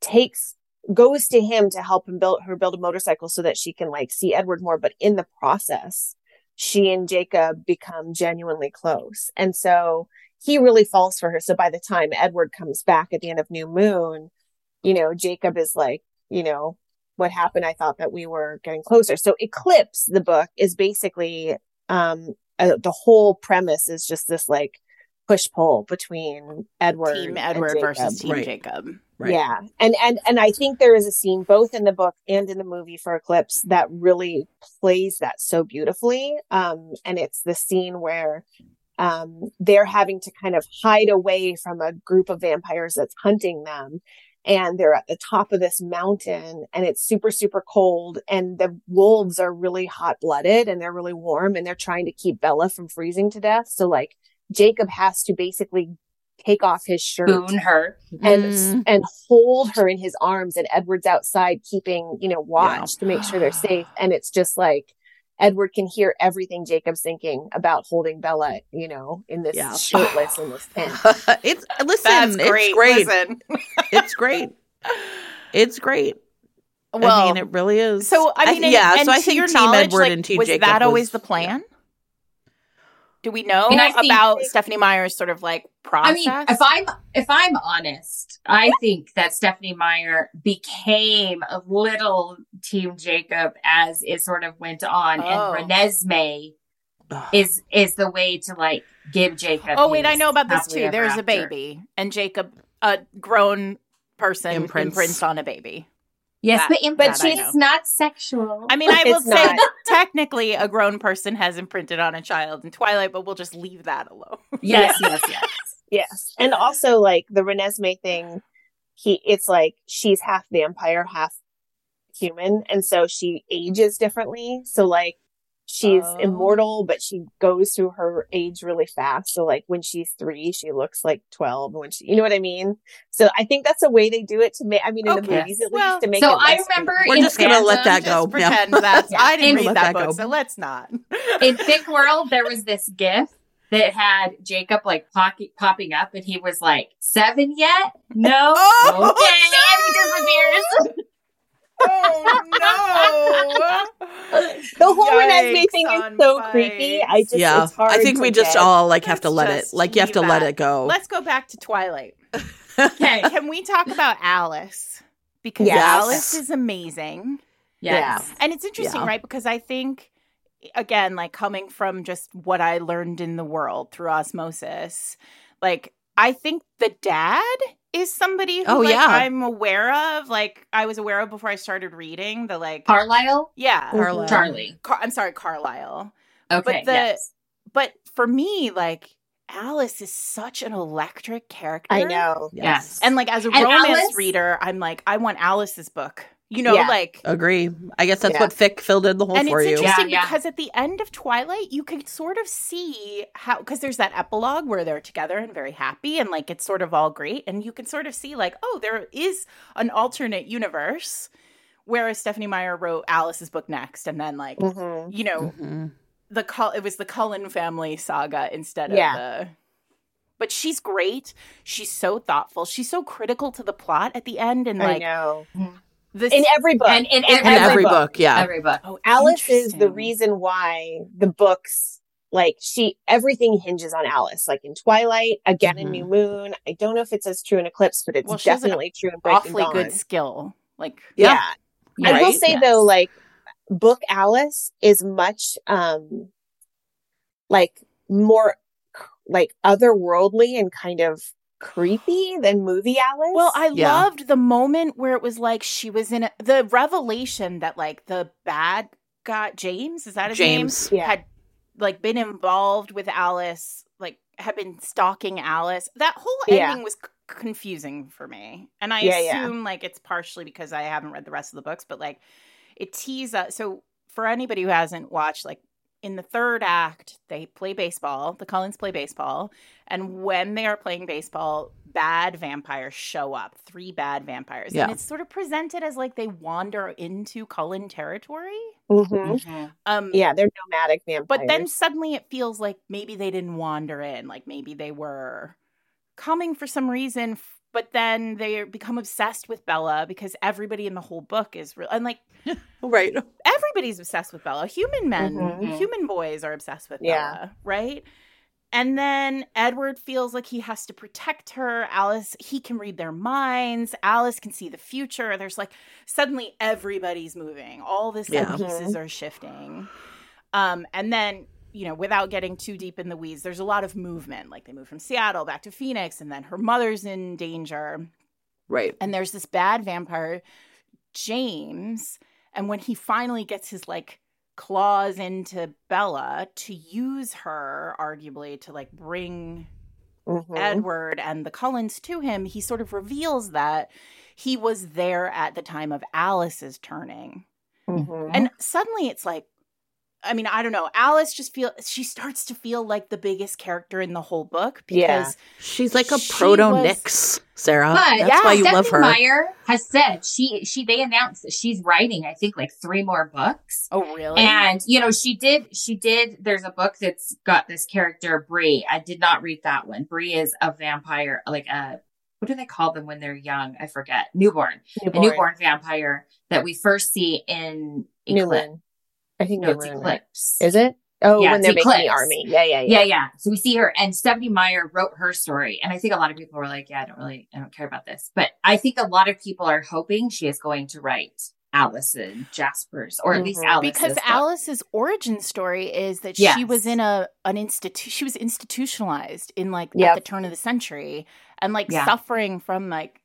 takes, goes to him to help him build her build a motorcycle so that she can like see Edward more. But in the process, she and Jacob become genuinely close. And so he really falls for her. So by the time Edward comes back at the end of New Moon, you know, Jacob is like, you know, what happened? I thought that we were getting closer. So Eclipse, the book, is basically um uh, the whole premise is just this like push pull between Edward, Team Edward Jacob. versus Team Right. Jacob. Right. Yeah. And and and I think there is a scene both in the book and in the movie for Eclipse that really plays that so beautifully. Um and it's the scene where um they're having to kind of hide away from a group of vampires that's hunting them and they're at the top of this mountain and it's super super cold and the wolves are really hot blooded and they're really warm and they're trying to keep Bella from freezing to death. So like Jacob has to basically take off his shirt Spoon her. and Mm. and hold her in his arms and Edward's outside keeping you know watch to make sure they're safe and it's just like Edward can hear everything Jacob's thinking about holding Bella you know in this Yeah. shirtless in this tent (laughs) it's listen, That's it's great. great. Listen. (laughs) It's great. It's great. Well, I mean, it really is. so I mean, and- yeah. and so I to think your Team knowledge, Edward like, and Team was Jacob that always was- the plan? Do we know mean, I think- about Stephenie Meyer's sort of like process? I mean, if I'm if I'm honest, I think that Stephenie Meyer became a little Team Jacob as it sort of went on, Oh. and Renesmee is is the way to like give Jacob. oh wait, I know about this too. ever There's a baby, and Jacob, a grown person, Imprints. imprints, on a baby. Yes, That- but in, but she's not sexual. I mean, I will It's say (laughs) technically a grown person has imprinted on a child in Twilight, but we'll just leave that alone. (laughs) yes, yes, yes. yes and also like the Renesmee thing he it's like she's half vampire half human and so she ages differently so like she's Oh. immortal but she goes through her age really fast so like when she's three she looks like 12 when she you know what i mean so i think that's a way they do it to make i mean in the movies at Well, least to make so it So I remember creepy. We're just gonna let that go. Just Yeah. pretend that's Yeah. (laughs) I didn't And read that that book, go. so let's not. in (laughs) Fic World, there was this gif that had Jacob like pop- popping up, and he was like, seven yet? No. Oh, okay. And he disappears. Oh no! (laughs) the whole Renesmee Yikes thing is on so Vice. creepy i just yeah. it's hard I think to we just get. all like have to Let's let it. Like you have to leave let it go. Let's go back to Twilight. (laughs) okay. Can we talk about Alice? Because Yes. Alice is amazing. Yes. And it's interesting, Yeah. right? Because I think, again, like coming from just what I learned in the world through osmosis, like I think the dad is somebody who Oh, like, yeah. I'm aware of. Like I was aware of before I started reading the like, Carlisle? yeah, Carlisle. Charlie. Car- I'm sorry, Carlisle. Okay. the- yes. But for me, like Alice is such an electric character. i know Yes. And like as a And romance Alice- reader, I'm like, I want Alice's book. You know, Yeah. like Agree. I guess that's Yeah. what Fic filled in the hole and for it's you. interesting Yeah, yeah. because at the end of Twilight, you can sort of see how because there's that epilogue where they're together and very happy, and like it's sort of all great, and you can sort of see like, oh, there is an alternate universe. Whereas Stephenie Meyer wrote Alice's book next, and then like Mhm. you know Mhm. the Cull- it was the Cullen family saga instead of Yeah. the. But she's great. She's so thoughtful. She's so critical to the plot at the end, and i like know this. in every book And in In every, every book. book, yeah. every book. oh, Alice is the reason why the books like she everything hinges on Alice. Like in Twilight, again in Mhm. New Moon. I don't know if it's as true in Eclipse, but it's Well, she has an definitely true in Breaking Awfully Dawn. good skill. Like Yeah. Yeah. I will say Yes. though, like book Alice is much um like more like otherworldly and kind of creepy than movie Alice. Well, I Yeah. loved the moment where it was like she was in a, the revelation that like the bad guy James is that his James. name Yeah. had like been involved with Alice, like had been stalking Alice. That whole Yeah. ending was c- confusing for me, and I Yeah, yeah. assume like it's partially because I haven't read the rest of the books, but like it teases. So for anybody who hasn't watched, like in the third act, they play baseball. The Cullens play baseball. And when they are playing baseball, bad vampires show up. Three bad vampires. Yeah. And it's sort of presented as like they wander into Cullen territory. Mhm. Mhm. Um yeah, they're nomadic vampires. but then suddenly it feels like maybe they didn't wander in, like maybe they were coming for some reason, f- but then they become obsessed with Bella because everybody in the whole book is real. And like (laughs) Right. everybody's obsessed with Bella. Human men, Mhm. human boys are obsessed with Yeah. Bella, right? And then Edward feels like he has to protect her. Alice, he can read their minds. Alice can see the future. There's like suddenly everybody's moving. All the set Yeah. pieces are shifting. Um, and then, you know, without getting too deep in the weeds, there's a lot of movement. Like they move from Seattle back to Phoenix, and then her mother's in danger. Right. and there's this bad vampire james and when he finally gets his like claws into bella to use her arguably to like bring Mhm. edward and the cullens to him he sort of reveals that he was there at the time of alice's turning Mhm. and suddenly it's like i mean i don't know alice just feel she starts to feel like the biggest character in the whole book because Yeah. She's like a She proto was- Nix, Sarah. But That's yeah, why you Stephenie love her. Meyer has said she she they announced that she's writing I think like three more books. oh really And you know she did she did there's a book that's got this character Bree. I did not read that one. Bree is a vampire like a what do they call them when they're young? I forget. Newborn. Newborn. A newborn vampire that we first see in New Eclipse. Moon. I think No, New it's Eclipse. Is it? Oh, Yeah, when they're making the army. Yeah, yeah, yeah. Yeah, yeah. So we see her, and Stephenie Meyer wrote her story, and I think a lot of people were like, "Yeah, I don't really, I don't care about this." But I think a lot of people are hoping she is going to write Allison Jasper's, or at least Mhm. Alice's because book. Alice's origin story is that she was in a an institute she was institutionalized in like Yep. at the turn of the century and like Yeah. suffering from like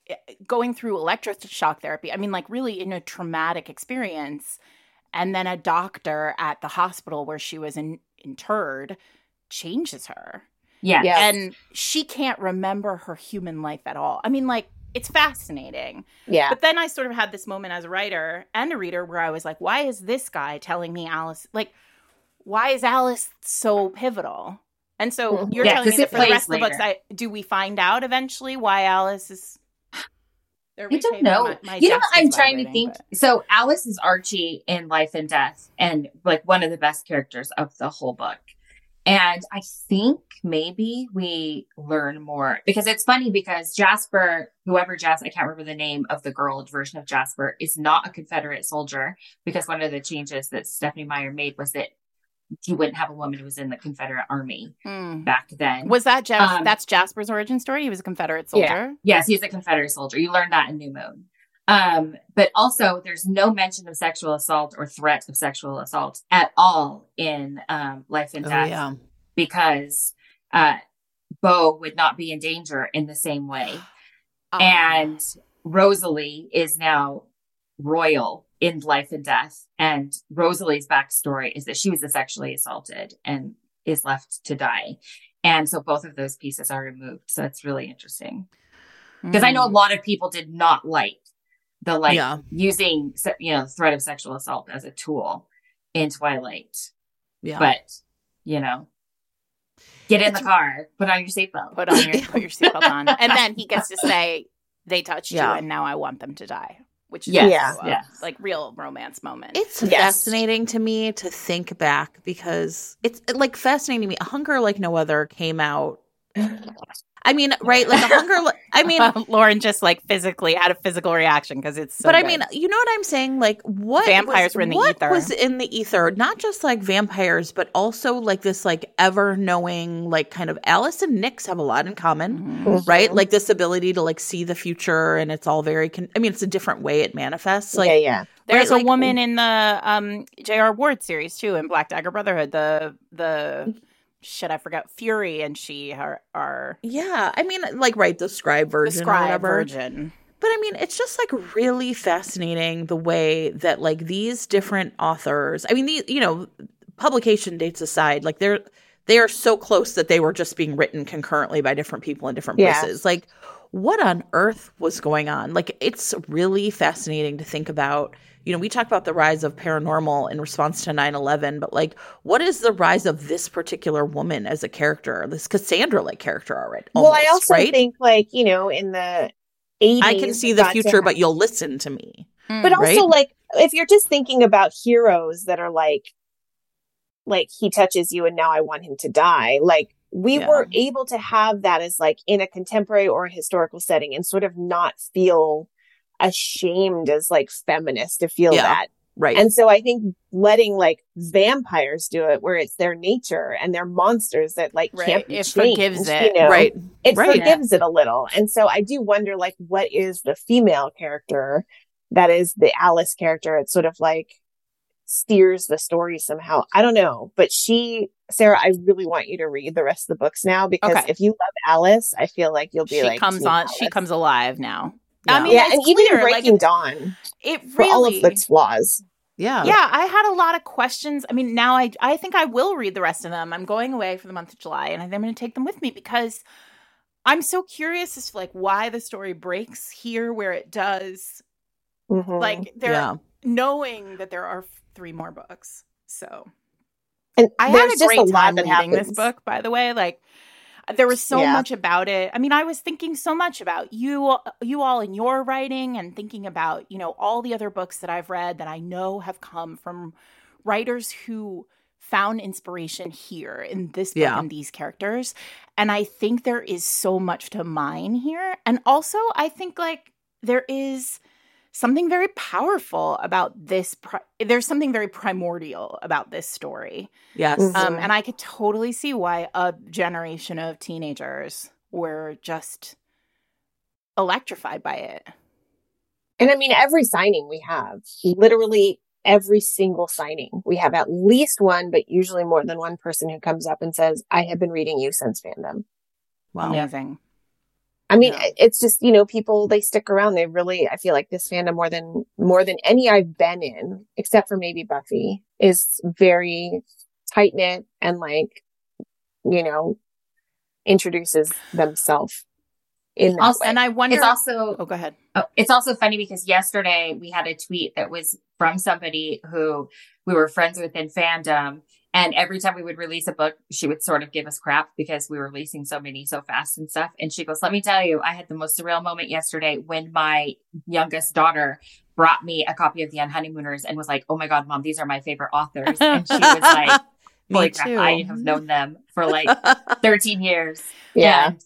going through electroshock therapy i mean like really in a traumatic experience and then a doctor at the hospital where she was in, interred changes her yeah, Yeah. and she can't remember her human life at all i mean like it's fascinating Yeah. but then I sort of had this moment as a writer and a reader where I was like, why is this guy telling me Alice like why is Alice so pivotal? And so Mhm. you're Yeah, telling me 'cause that it for the plays rest of the books. I do we find out eventually why Alice is They're I don't know. my- my you know, I'm trying to think. So Alice is Archie in Life and Death, and like one of the best characters of the whole book. And I think maybe we learn more because it's funny because Jasper, whoever Jasper, I can't remember the name of the girl version of Jasper, is not a Confederate soldier because one of the changes that Stephenie Meyer made was that you wouldn't have a woman who was in the Confederate army Hmm. back then. Was that Jas- Um, that's Jasper's origin story? He was a Confederate Yeah. soldier. Yes, he's a Confederate soldier. You learned that in New Moon. Um, but also there's no mention of sexual assault or threat of sexual assault at all in um, Life and Oh, Death yeah. because uh, Beau would not be in danger in the same way. Um, and Rosalie is now royal in Life and Death. And Rosalie's backstory is that she was sexually assaulted and is left to die. And so both of those pieces are removed. So it's really interesting because I know a Hmm. lot of people did not like the like Yeah. using you know threat of sexual assault as a tool in Twilight, Yeah. but you know, get in It's- the car, put on your seatbelt. put on your put your seatbelt on, (laughs) and then he gets to say they touched Yeah. you, and now I want them to die, which is Yes, also a, yes. like real romance moment. It's Yes. fascinating to me to think back because it's like fascinating to me. A Hunger Like No Other came out. I mean, right? Like a hunger. Li- I (laughs) mean, Lauren just like physically had a physical reaction because it's. So but I good. mean, you know what I'm saying? Like, what Vampires was, were in the what ether. was in the ether? Not just like vampires, but also like this, like ever knowing, like kind of Alice and Nix have a lot in common, Mhm. right? Like this ability to like see the future, and it's all very. Con- I mean, it's a different way it manifests. Like, yeah, yeah. There's right, a like- woman in the um J.R. Ward series too in Black Dagger Brotherhood. The the shit I forgot Phury and she are are yeah. I mean, like, right, the scribe version or scribe virgin. But I mean, it's just like really fascinating the way that like these different authors, I mean, these, you know, publication dates aside, like they're they are so close that they were just being written concurrently by different people in different Yeah. places. Like what on earth was going on? Like it's really fascinating to think about. You know, we talk about the rise of paranormal in response to 9/11, but like what is the rise of this particular woman as a character? This Cassandra like character already. well, I also right? think like, you know, in the 80s I can see the future, have- but you'll listen to me. Hmm. But also, right? like, if you're just thinking about heroes that are like, like he touches you and now I want him to die, like we Yeah. were able to have that as like in a contemporary or a historical setting and sort of not feel ashamed as like feminist to feel Yeah. that. Right. And so I think letting like vampires do it where it's their nature and they're monsters that like Right. can't be It changed, forgives it. You know? right. it Right. forgives it a little. And so I do wonder, like, what is the female character that is the Alice character? It's sort of like steers the story somehow. I don't know. But she, Sarah, I really want you to read the rest of the books now because Okay. if you love Alice, I feel like you'll be she like, comes "Team on she comes alive now. I Yeah. mean, yeah, it's and even clear, like, Breaking it- Dawn It for all of really, its flaws. Yeah. yeah, I had a lot of questions. I mean, now I I think I will read the rest of them. I'm going away for the month of July, and I'm going to take them with me because I'm so curious as to like why the story breaks here where it does. Mhm. Like there are Yeah. knowing that there are three more books. So and I had a great a time reading happens. this book, by the way. Like there was so Yeah. much about it. I mean, I was thinking so much about you you all in your writing and thinking about, you know, all the other books that I've read that I know have come from writers who found inspiration here in this book Yeah. and these characters. And I think there is so much to mine here. And also, I think like there is something very powerful about this pri- there's something very primordial about this story Yes. Um, and i could totally see why a generation of teenagers were just electrified by it And I mean, every signing we have, literally every single signing, we have at least one, but usually more than one person who comes up and says, I have been reading you since fandom. Wow. amazing I mean, Yeah. it's just, you know, people, they stick around. They really, I feel like this fandom more than, more than any I've been in, except for maybe Buffy, is very tight knit and like, you know, introduces themselves in that Also- way. and i wonder It's also oh go ahead Oh, it's also funny because yesterday we had a tweet that was from somebody who we were friends with in fandom. And every time we would release a book, she would sort of give us crap because we were releasing so many so fast and stuff. And she goes, Let me tell you, I had the most surreal moment yesterday when my youngest daughter brought me a copy of The Unhoneymooners and was like, Oh my God, mom, these are my favorite authors. And she was (laughs) like, Me Holy crap, too. I have known them for like (laughs) 13 years. yeah. And,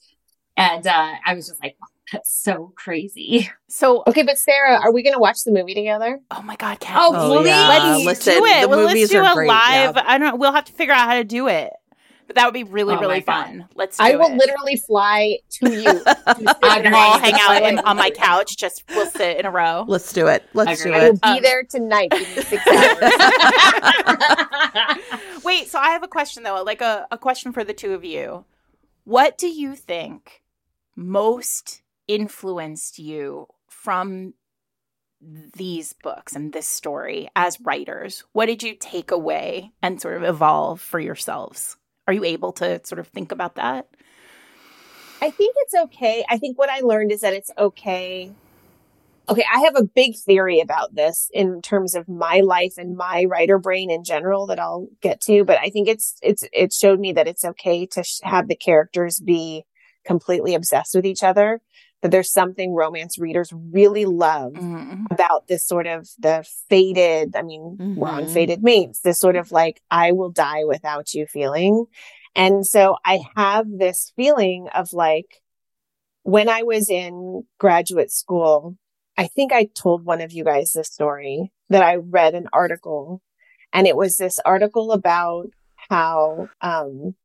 and uh, I was just like, That's so crazy. (laughs) so Okay. But Sarah, are we going to watch the movie together? oh my god Kat, Oh, Oh, please. yeah. let's Listen, do it the well, let's movies do are a great, live yeah. i don't know. we'll have to figure out how to do it but that would be really Oh really my God. fun let's do I will it. literally fly to you. (laughs) I'm and I'll ready. hang out in, on my couch just we'll sit in a row (laughs) Let's do it. Let's do Agreed. I will it. be Um, there tonight. Give me six hours. Wait, so I have a question though, like a, a question for the two of you. What do you think most influenced you from these books and this story as writers? What did you take away and sort of evolve for yourselves? Are you able to sort of think about that? I think it's okay. I think what I learned is that it's okay. Okay, I have a big theory about this in terms of my life and my writer brain in general that I'll get to, but I think it's it's it showed me that it's okay to sh- have the characters be completely obsessed with each other. That there's something romance readers really love Mm-hmm. about this sort of the fated, I mean, we're on Mhm. Fated Mates, this sort of like, I will die without you feeling. And so I have this feeling of like, when I was in graduate school, I think I told one of you guys this story that I read an article and it was this article about how, um,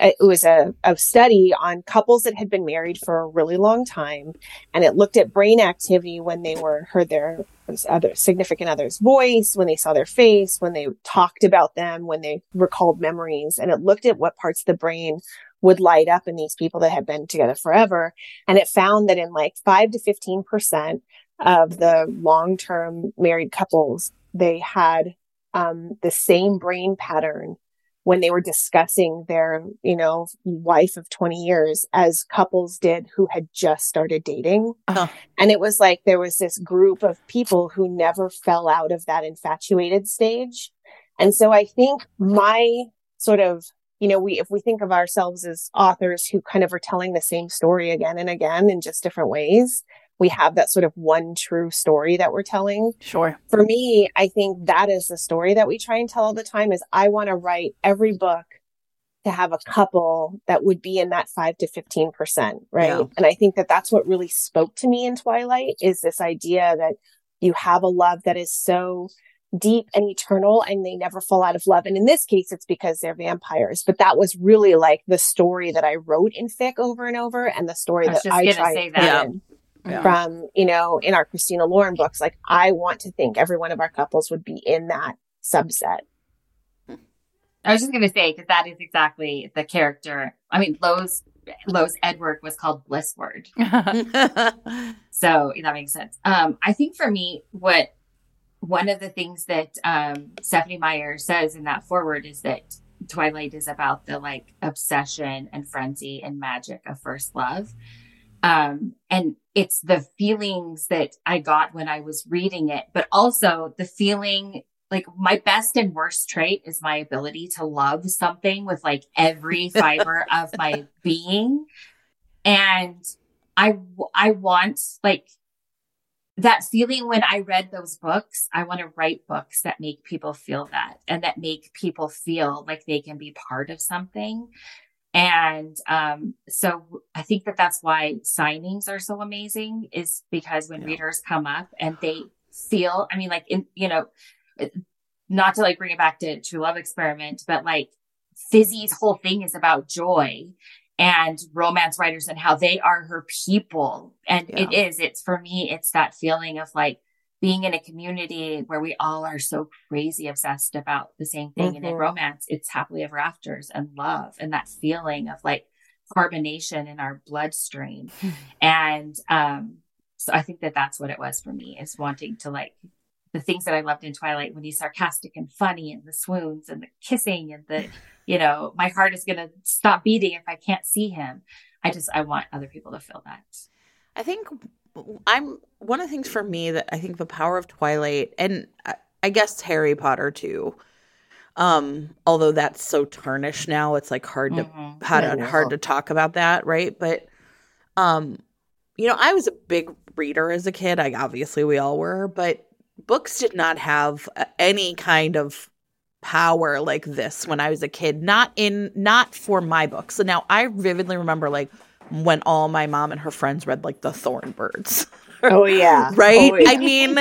it was a, a study on couples that had been married for a really long time and it looked at brain activity when they were heard their other significant other's voice when they saw their face when they talked about them when they recalled memories and it looked at what parts of the brain would light up in these people that had been together forever. And it found that in like 5 to 15% of the long-term married couples they had um, the same brain pattern when they were discussing their, you know, wife of 20 years as couples did who had just started dating. Huh. And it was like there was this group of people who never fell out of that infatuated stage. And so I think my sort of, you know, we, if we think of ourselves as authors who kind of are telling the same story again and again in just different ways, we have that sort of one true story that we're telling Sure. for me, I think that is the story that we try and tell all the time is I want to write every book to have a couple that would be in that 5 to 15%, right? Yeah. And I think that that's what really spoke to me in Twilight is this idea that you have a love that is so deep and eternal and they never fall out of love. And in this case, it's because they're vampires, but that was really like the story that I wrote in fic over and over and the story I was that just I gonna tried say that. Yeah. In Yeah. from, you know, in our Christina Lauren books. Like I want to think every one of our couples would be in that subset. I was just going to say, because that is exactly the character. I mean, Lo's Lo's Edward was called Blissword. (laughs) (laughs) So that makes sense. Um, I think for me, what one of the things that um, Stephenie Meyer says in that forward is that Twilight is about the like obsession and frenzy and magic of first love. Um, and it's the feelings that I got when I was reading it, but also the feeling like my best and worst trait is my ability to love something with like every (laughs) fiber of my being. And I, I want like that feeling when I read those books. I want to write books that make people feel that and that make people feel like they can be part of something. And um, so I think that that's why signings are so amazing is because when yeah. readers come up and they feel, I mean, like, in, you know, not to like bring it back to True Love Experiment, but like Fizzy's whole thing is about joy and romance writers and how they are her people. And yeah. it is, it's for me, it's that feeling of like being in a community where we all are so crazy obsessed about the same thing. Mm-hmm. And in mm-hmm. romance, it's happily ever afters and love and that feeling of like carbonation in our bloodstream. (sighs) and, um, so I think that that's what it was for me is wanting to like the things that I loved in Twilight when he's sarcastic and funny and the swoons and the kissing and the, (sighs) you know, my heart is going to stop beating if I can't see him. I just, I want other people to feel that. I think I'm one of the things for me that I think the power of Twilight and I, I guess Harry Potter too. Um, although that's so tarnished now, it's like hard to mm-hmm. hard, hard to talk about that, right? But um, you know, I was a big reader as a kid. I obviously we all were, but books did not have any kind of power like this when I was a kid. Not in not for my books. So now I vividly remember like when all my mom and her friends read like the Thorn Birds. Oh yeah. (laughs) right? Oh, yeah. I mean,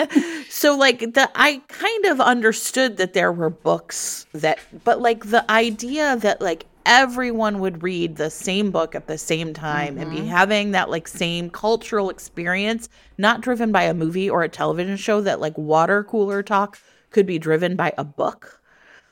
so like the I kind of understood that there were books that but like the idea that like everyone would read the same book at the same time mm-hmm. and be mm-hmm. having that like same cultural experience not driven by a movie or a television show that like water cooler talk could be driven by a book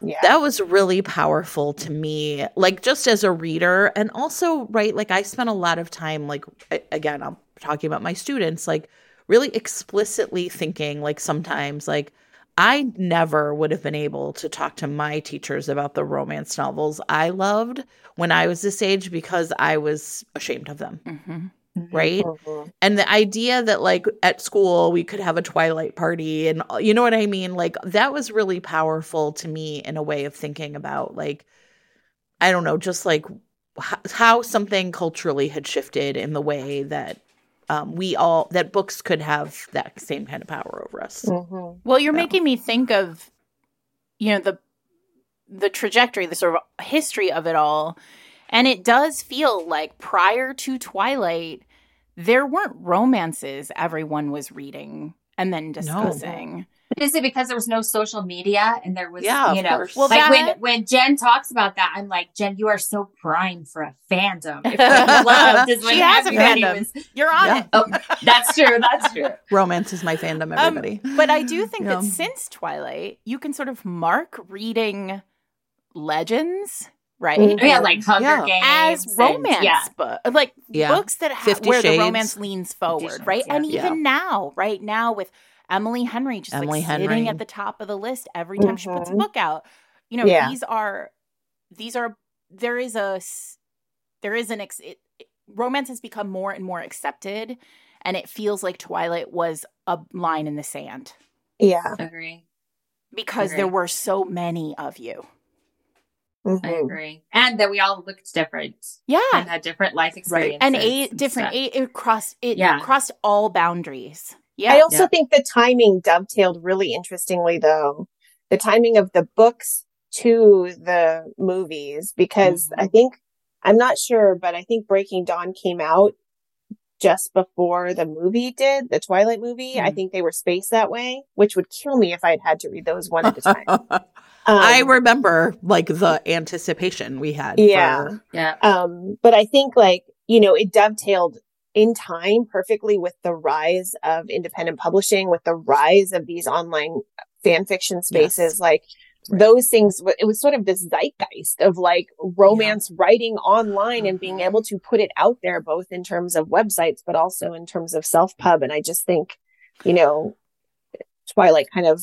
yeah. that was really powerful to me like just as a reader and also right like i spent a lot of time like again i'm talking about my students like really explicitly thinking like sometimes like I never would have been able to talk to my teachers about the romance novels I loved when I was this age because I was ashamed of them. Mm-hmm. Right. Mm-hmm. And the idea that, like, at school we could have a Twilight party and you know what I mean? Like, that was really powerful to me in a way of thinking about, like, I don't know, just like how something culturally had shifted in the way that um, we all that books could have that same kind of power over us. Mm-hmm. Well, you're making me think of, you know, the the trajectory, the sort of history of it all, and it does feel like prior to Twilight, there weren't romances everyone was reading and then discussing. No. Is it because there was no social media and there was, yeah, you know, course. well, like that, when when Jen talks about that, I'm like, Jen, you are so prime for a fandom. (laughs) If loved (laughs) is she has a fandom. Was, You're on yeah. it. Oh, that's true. That's true. (laughs) Romance is my fandom. Um, everybody, um, but I do think yeah. that since Twilight, you can sort of mark reading legends right? Mm-hmm. Yeah, like Hunger yeah. Games as romance and, yeah. book, like yeah. books that ha- where Shades. the romance leans forward, right? and even now, right now with Emily Henry just Emily like Henry. sitting at the top of the list every time mm-hmm. she puts a mm-hmm. book out. You know, yeah. these are these are there is a there is an ex, it, it, romance has become more and more accepted and it feels like Twilight was a line in the sand. Yeah. Agree. Because agree. there were so many of you. Mm-hmm. I agree. And that we all looked different. Yeah. And had different life experiences. Right. And eight different eight it crossed it yeah. crossed all boundaries. Yeah. I also yeah. think the timing dovetailed really interestingly though. The timing of the books to the movies because mm-hmm. I think I'm not sure, but I think Breaking Dawn came out just before the movie did, the Twilight movie. Mm-hmm. I think they were spaced that way, which would kill me if I'd had to read those one at a time. (laughs) um, I remember like the anticipation we had. Yeah. For... Yeah. Um, but I think like, you know, it dovetailed in time perfectly with the rise of independent publishing, with the rise of these online fan fiction spaces. Yes. Like those things, it was sort of this zeitgeist of like romance writing online and being able to put it out there, both in terms of websites, but also in terms of self pub. And I just think, you know, Twilight kind of,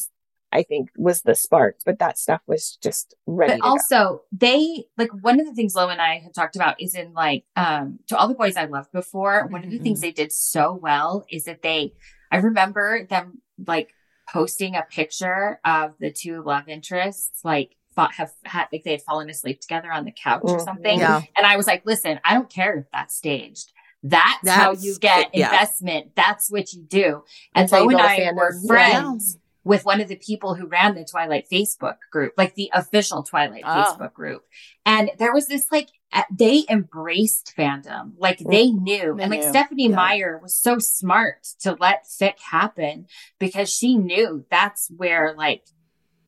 I think, was the spark, but that stuff was just ready. but to go. also they like one of the things Lo and I had talked about is in like um to all the boys I loved before. One of the things they did so well is that they I remember them like posting a picture of the two love interests like fought, have had like they had fallen asleep together on the couch or Mhm. something. Yeah. And I was like, listen, I don't care if that's staged. That's, how you get yeah. investment. That's what you do. And That's how Lo and build a I were fandom. Yeah. Friends with one of the people who ran the Twilight Facebook group, like the official Twilight Oh. Facebook group. And there was this like, uh, they embraced fandom. Like they knew. They and like knew. Stephenie Yeah. Meyer was so smart to let fic happen because she knew that's where like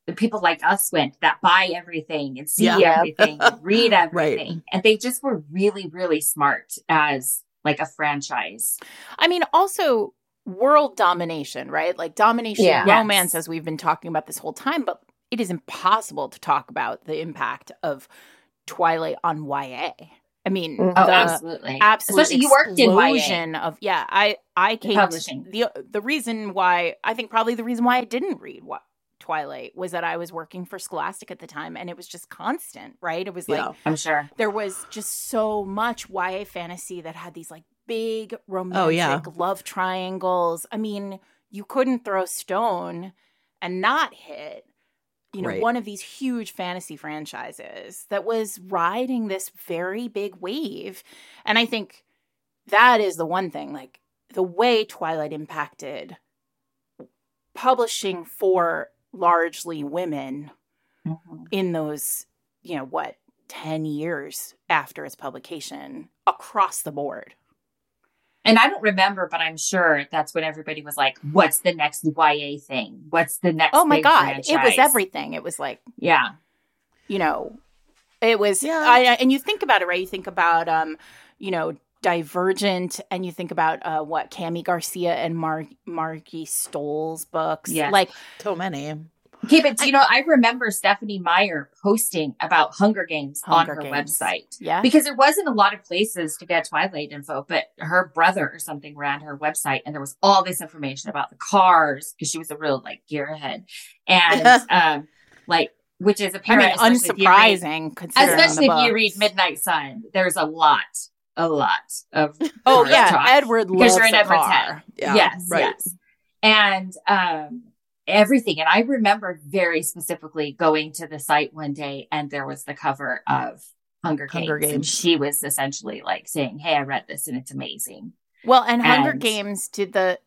the people like us went that buy everything and see Yeah. everything and (laughs) read Right. everything. And they just were really, really smart as like a franchise. I mean, also world domination, right? Like domination Yeah. romance, Yes. as we've been talking about this whole time, but it is impossible to talk about the impact of Twilight on YA. I mean, Mhm. Oh, the absolutely. absolute Especially you worked in YA. explosion of yeah. I I came to- publishing. the the reason why I think probably the reason why I didn't read what Twilight was that I was working for Scholastic at the time, and it was just constant, right? It was like Yeah. I'm sure. there was just so much YA fantasy that had these like big romantic Oh, yeah. love triangles. I mean, you couldn't throw a stone and not hit you know Right. one of these huge fantasy franchises that was riding this very big wave. And I think that is the one thing like the way Twilight impacted publishing for largely women Mhm. in those, you know, what, 10 years after its publication across the board. And I don't remember, but I'm sure that's when everybody was like, "What's the next YA thing? What's the next?" Oh my big God. It was everything. It was like, Yeah, you know, it was, Yeah. I, and you think about it, right? You think about, um, you know, Divergent, and you think about uh, what Kami Garcia and Mar- Margie Stohl's books. Yes. Like, So many. Okay, but you know, I remember Stephenie Meyer posting about Hunger Games Hunger on her Games. website yeah. because there wasn't a lot of places to get Twilight info, but her brother or something ran her website, and there was all this information about the cars because she was a real like gearhead, and (laughs) um, like which is I apparent. mean, especially if read- unsurprising considering especially if you read Midnight Sun. There's a lot, a lot of Oh, yeah. Edward because loves you're in Edward's car. head. Yeah. yes, right. yes, and um, everything. And I remember very specifically going to the site one day, and there was the cover mm. of Hunger Games, Hunger and she was essentially like saying, "Hey, I read this, and it's amazing." Well, and Hunger And- Games did the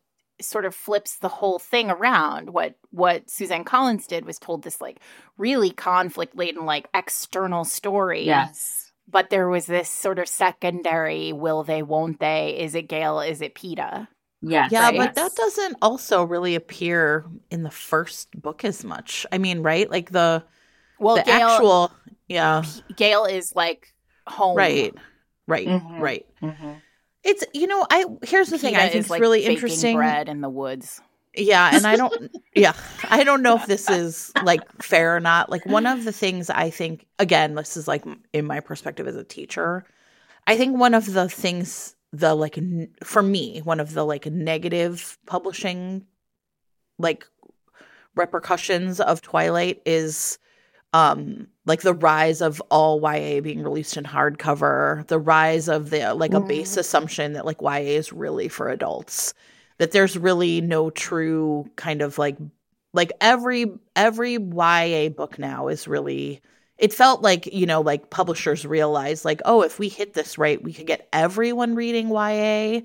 sort of flips the whole thing around. What what Suzanne Collins did was told this like really conflict laden like external story. Yes, But there was this sort of secondary will they, won't they? Is it Gale? Is it Peeta? Yes, Yeah, yes. but that doesn't also really appear in the first book as much. I mean, right? Like the Well, the Gale actual yeah, Gale is like home. right. Right. Mhm. Right. Mhm. It's you know, I here's the thing I think is is like really interesting. bread in the woods. Yeah, and I don't (laughs) yeah, I don't know if this is like fair or not. Like one of the things I think again, this is like in my perspective as a teacher, I think one of the things the like n- for me, one of the like negative publishing like repercussions of Twilight is um like the rise of all YA being released in hardcover, the rise of the like a base assumption that like YA is really for adults that there's really no true kind of like like every every YA book now is really it felt like you know like publishers realized like oh if we hit this right we could get everyone reading YA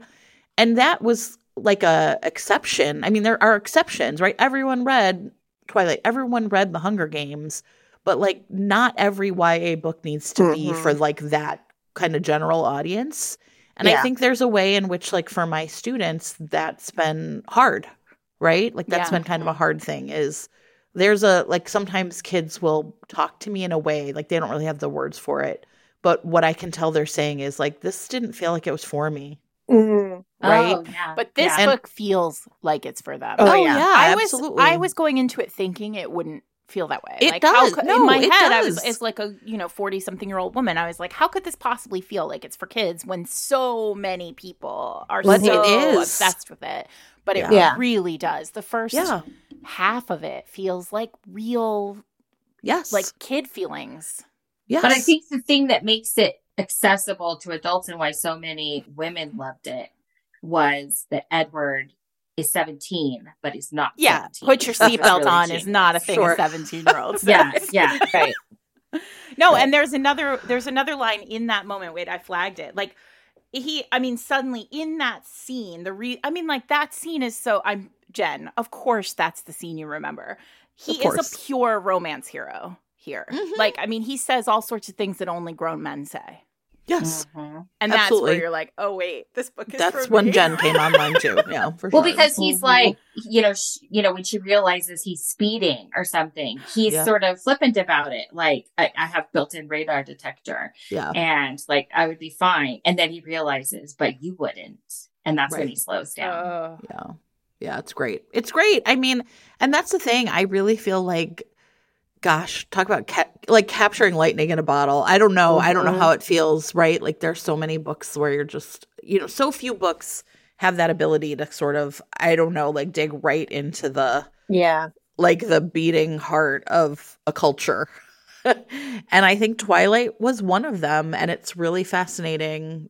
and that was like a exception I mean there are exceptions right everyone read Twilight everyone read The Hunger Games but like not every YA book needs to be Mhm. for like that kind of general audience and I think there's a way in which, like, for my students, that's been hard, right? Like, that's Yeah. been kind of a hard thing. Is there's a, like, sometimes kids will talk to me in a way, like, they don't really have the words for it. But what I can tell they're saying is, like, this didn't feel like it was for me, Mhm. right? Oh, yeah. But this yeah. And- book feels like it's for them. Oh, Oh, yeah. yeah, I was absolutely. I was going into it thinking it wouldn't feel that way. It like how does. could- No, in my it head, I was does. as like a you know forty something year old woman. I was like, how could this possibly feel like it's for kids when so many people are But so is. obsessed with it? But it Yeah. Yeah. really does. The first Yeah. Half of it feels like real, Yes. like kid feelings. yes. But I think the thing that makes it accessible to adults and why so many women loved it was that Edward is 17, but he's not. Yeah, 17. put your seatbelt really on cheap. is not a thing Sure. a seventeen year old. (laughs) Yeah, yeah. Right. (laughs) No, Right. and there's another there's another line in that moment. Wait, I flagged it. Like he I mean suddenly in that scene, the re I mean like that scene is so I'm Jen, of course that's the scene you remember. He is a pure romance hero here. Mhm. Like I mean he says all sorts of things that only grown men say. yes. Mhm. And that's Absolutely. where you're like, "Oh wait, this book is That's for when me." Jen came (laughs) online too. Yeah, for sure. Well, sure. because he's Mhm. like, you know, sh- you know, when she realizes he's speeding or something, he's Yeah. sort of flippant about it. Like, I, I have built-in radar detector, yeah. and like I would be fine. And then he realizes, but you wouldn't, and that's when he slows down. Oh. Yeah. Yeah, it's great. It's great. I mean, and that's the thing. I really feel like, gosh, talk about ca- like capturing lightning in a bottle. I don't know. I don't know Mhm. how it feels, right? Like there's so many books where you're just, you know, so few books have that ability to sort of, I don't know, like dig right into the, Yeah. like the beating heart of a culture. (laughs) and I think Twilight was one of them and it's really fascinating.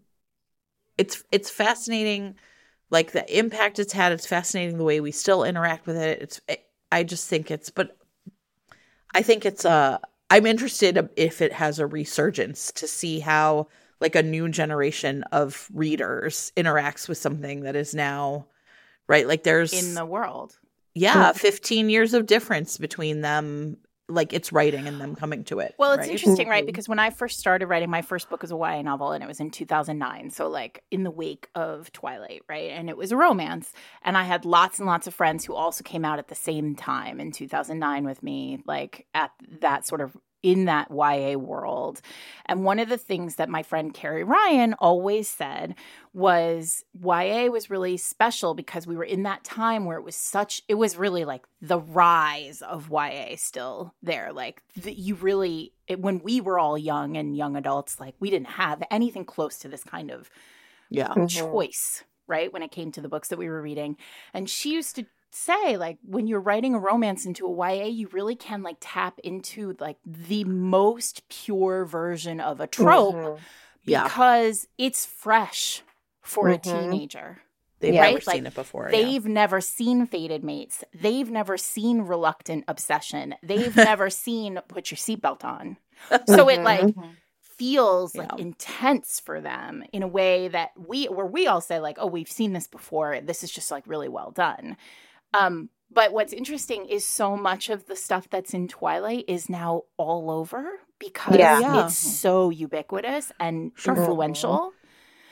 It's it's fascinating like the impact it's had. It's fascinating the way we still interact with it. It's it, I just think it's but I think it's uh I'm interested if it has a resurgence to see how like a new generation of readers interacts with something that is now right like there's in the world. yeah 15 years of difference between them like its writing and them coming to it Well, it's right? interesting, right? Mhm. Because when I first started writing, my first book was a YA novel, and it was in 2009. So, like, in the wake of Twilight, right? And it was a romance. And I had lots and lots of friends who also came out at the same time in 2009 with me, like, at that sort of in that YA world. And one of the things that my friend Carrie Ryan always said was YA was really special because we were in that time where it was such it was really like the rise of YA still there like the, you really it, when we were all young and young adults like we didn't have anything close to this kind of yeah Mhm. choice right when it came to the books that we were reading and she used to say like when you're writing a romance into a YA you really can like tap into like the most pure version of a trope Mhm. yeah because it's fresh for a Mhm. teenager. they've Yeah. never Right, like, seen it before. They've never seen fated Mates. They've never seen Reluctant Obsession. They've (laughs) never seen Put Your Seatbelt On. (laughs) So it Mhm. like Mhm. feels like Yeah. intense for them in a way that we where we all say like, oh, we've seen this before. This is just like really well done. Um, but what's interesting is so much of the stuff that's in Twilight is now all over because Yeah. Yeah. it's so ubiquitous and Sure. influential.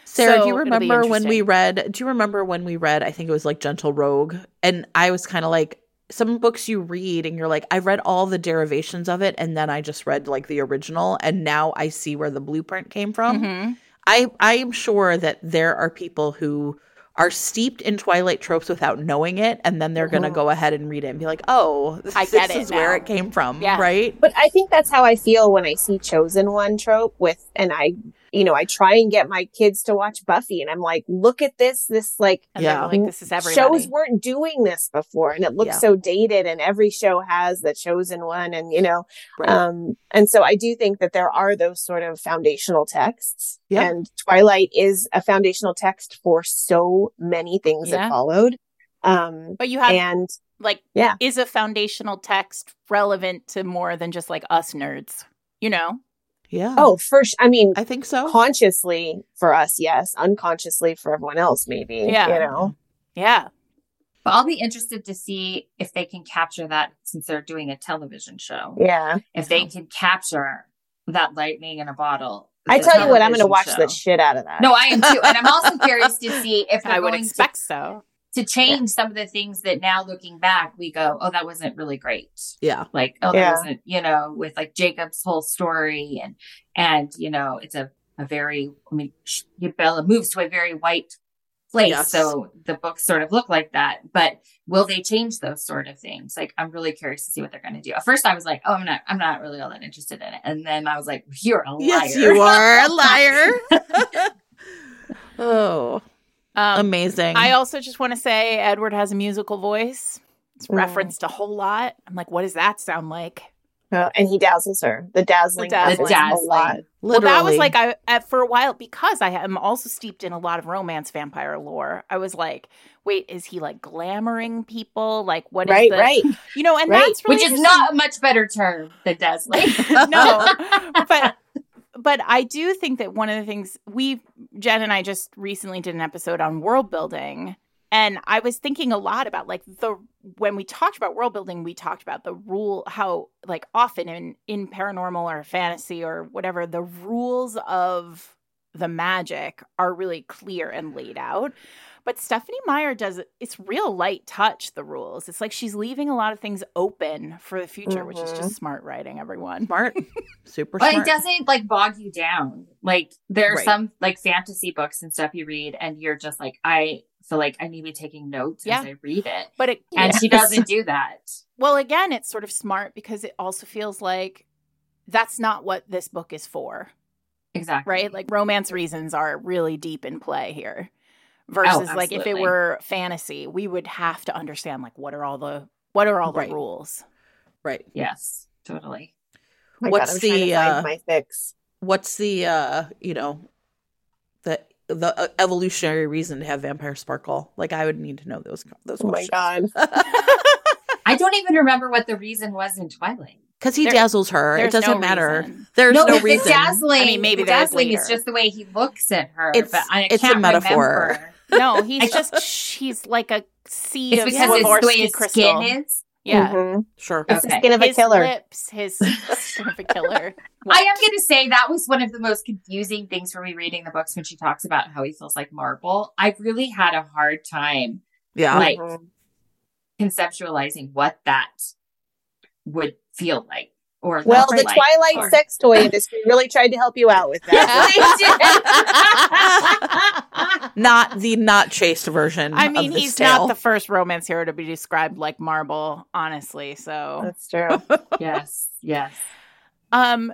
Sarah, So do you remember when we read? Do you remember when we read? I think it was like Gentle Rogue, and I was kind of like some books you read, and you're like, I read all the derivations of it, and then I just read like the original, and now I see where the blueprint came from. Mhm. I I am sure that there are people who are steeped in Twilight tropes without knowing it, and then they're gonna go ahead and read it and be like, oh, I this get it is where it came from, Yeah. right? But I think that's how I feel when I see chosen one trope with, and I, you know, I try and get my kids to watch Buffy and I'm like, look at this, this like And Yeah. like, this is everybody. shows weren't doing this before and it looks Yeah. so dated and every show has the chosen one and, you know, Right. um, and so I do think that there are those sort of foundational texts Yeah. and Twilight is a foundational text for so many things Yeah. that followed. Um, but you have and like Yeah. is a foundational text relevant to more than just like us nerds you know yeah. oh, first, I mean, I think so. consciously for us, yes. Unconsciously for everyone else, maybe. Yeah. You know? yeah But I'll be interested to see if they can capture that since they're doing a television show. Yeah. If they can capture that lightning in a bottle. I tell you what, I'm going to watch show. the shit out of that. No, I am too. And I'm also curious to see if (laughs) they're i would going to- expect so to, change some of the things that now looking back, we go, oh, that wasn't really great. Yeah. Like, oh, Yeah. that wasn't, you know, with like Jacob's whole story and, and, you know, it's a, a very, I mean, sh- Bella moves to a very white place. Yes. So the books sort of look like that. But will they change those sort of things? Like I'm really curious to see what they're going to do. At first, I was like, "Oh, I'm not. I'm not really all that interested in it." And then I was like, "You're a liar." Yes, you are a (laughs) liar. (laughs) (laughs) oh, Um, amazing. I also just want to say Edward has a musical voice. It's Mm. referenced a whole lot. I'm like, what does that sound like? Uh, and he dazzles her. The dazzling, The dazzling, dazzling. a lot. Well, that was like I at, for a while because I am also steeped in a lot of romance vampire lore. I was like, wait, is he like glamoring people? Like, what? Right, the right. you know? And Right. that's really Which is not a much better term than dazzling. (laughs) no, (laughs) but but I do think that one of the things we Jen and I just recently did an episode on world building, and I was thinking a lot about like the when we talked about world building, we talked about the rule how like often in in paranormal or fantasy or whatever the rules of the magic are really clear and laid out. But Stephenie Meyer does. It's real light touch, the rules. It's like she's leaving a lot of things open for the future, which is just mm-hmm. smart writing, everyone. smart, (laughs) super But smart. it doesn't like bog you down. Like there are Right. some like fantasy books and stuff you read, and you're just like, I feel like I need to be taking notes Yeah. as I read it. But it, And she (laughs) doesn't do that. well, again, it's sort of smart because it also feels like that's not what this book is for, Exactly. right? Like romance reasons are really deep in play here. Versus like if it were fantasy, we would have to understand like what are all the what are all the Right. rules? right. Yes, totally. My What's God, I'm trying to the, uh, my fix? What's the uh, you know, the the uh, evolutionary reason to have vampire sparkle? Like I would need to know those those Oh my questions. God. (laughs) I don't even remember what the reason was in Twilight. Because he There- dazzles her. It doesn't no matter. reason. There's no, the reason. dazzling. I mean, maybe the dazzling is just the way he looks at her. It's- but I it's a can't metaphor. remember. No, (laughs) he's just he's like a sea It's of because it's the way his crystal. skin is. Yeah. Mhm. Sure. It's the skin of a his killer. Mm-hmm. lips, his (laughs) skin of a killer. I am going to say that was one of the most confusing things for me reading the books when she talks about how he feels like marble. I really had a hard time Yeah. Like- Mhm. conceptualizing what that would feel like. Or Well, the like, Twilight or- sex toy industry really tried to help you out with that. Yes, (laughs) they did. (laughs) not the not chaste version. I mean, of this he's tale. not the first romance hero to be described like marble, honestly. So, That's true. (laughs) yes, yes. um,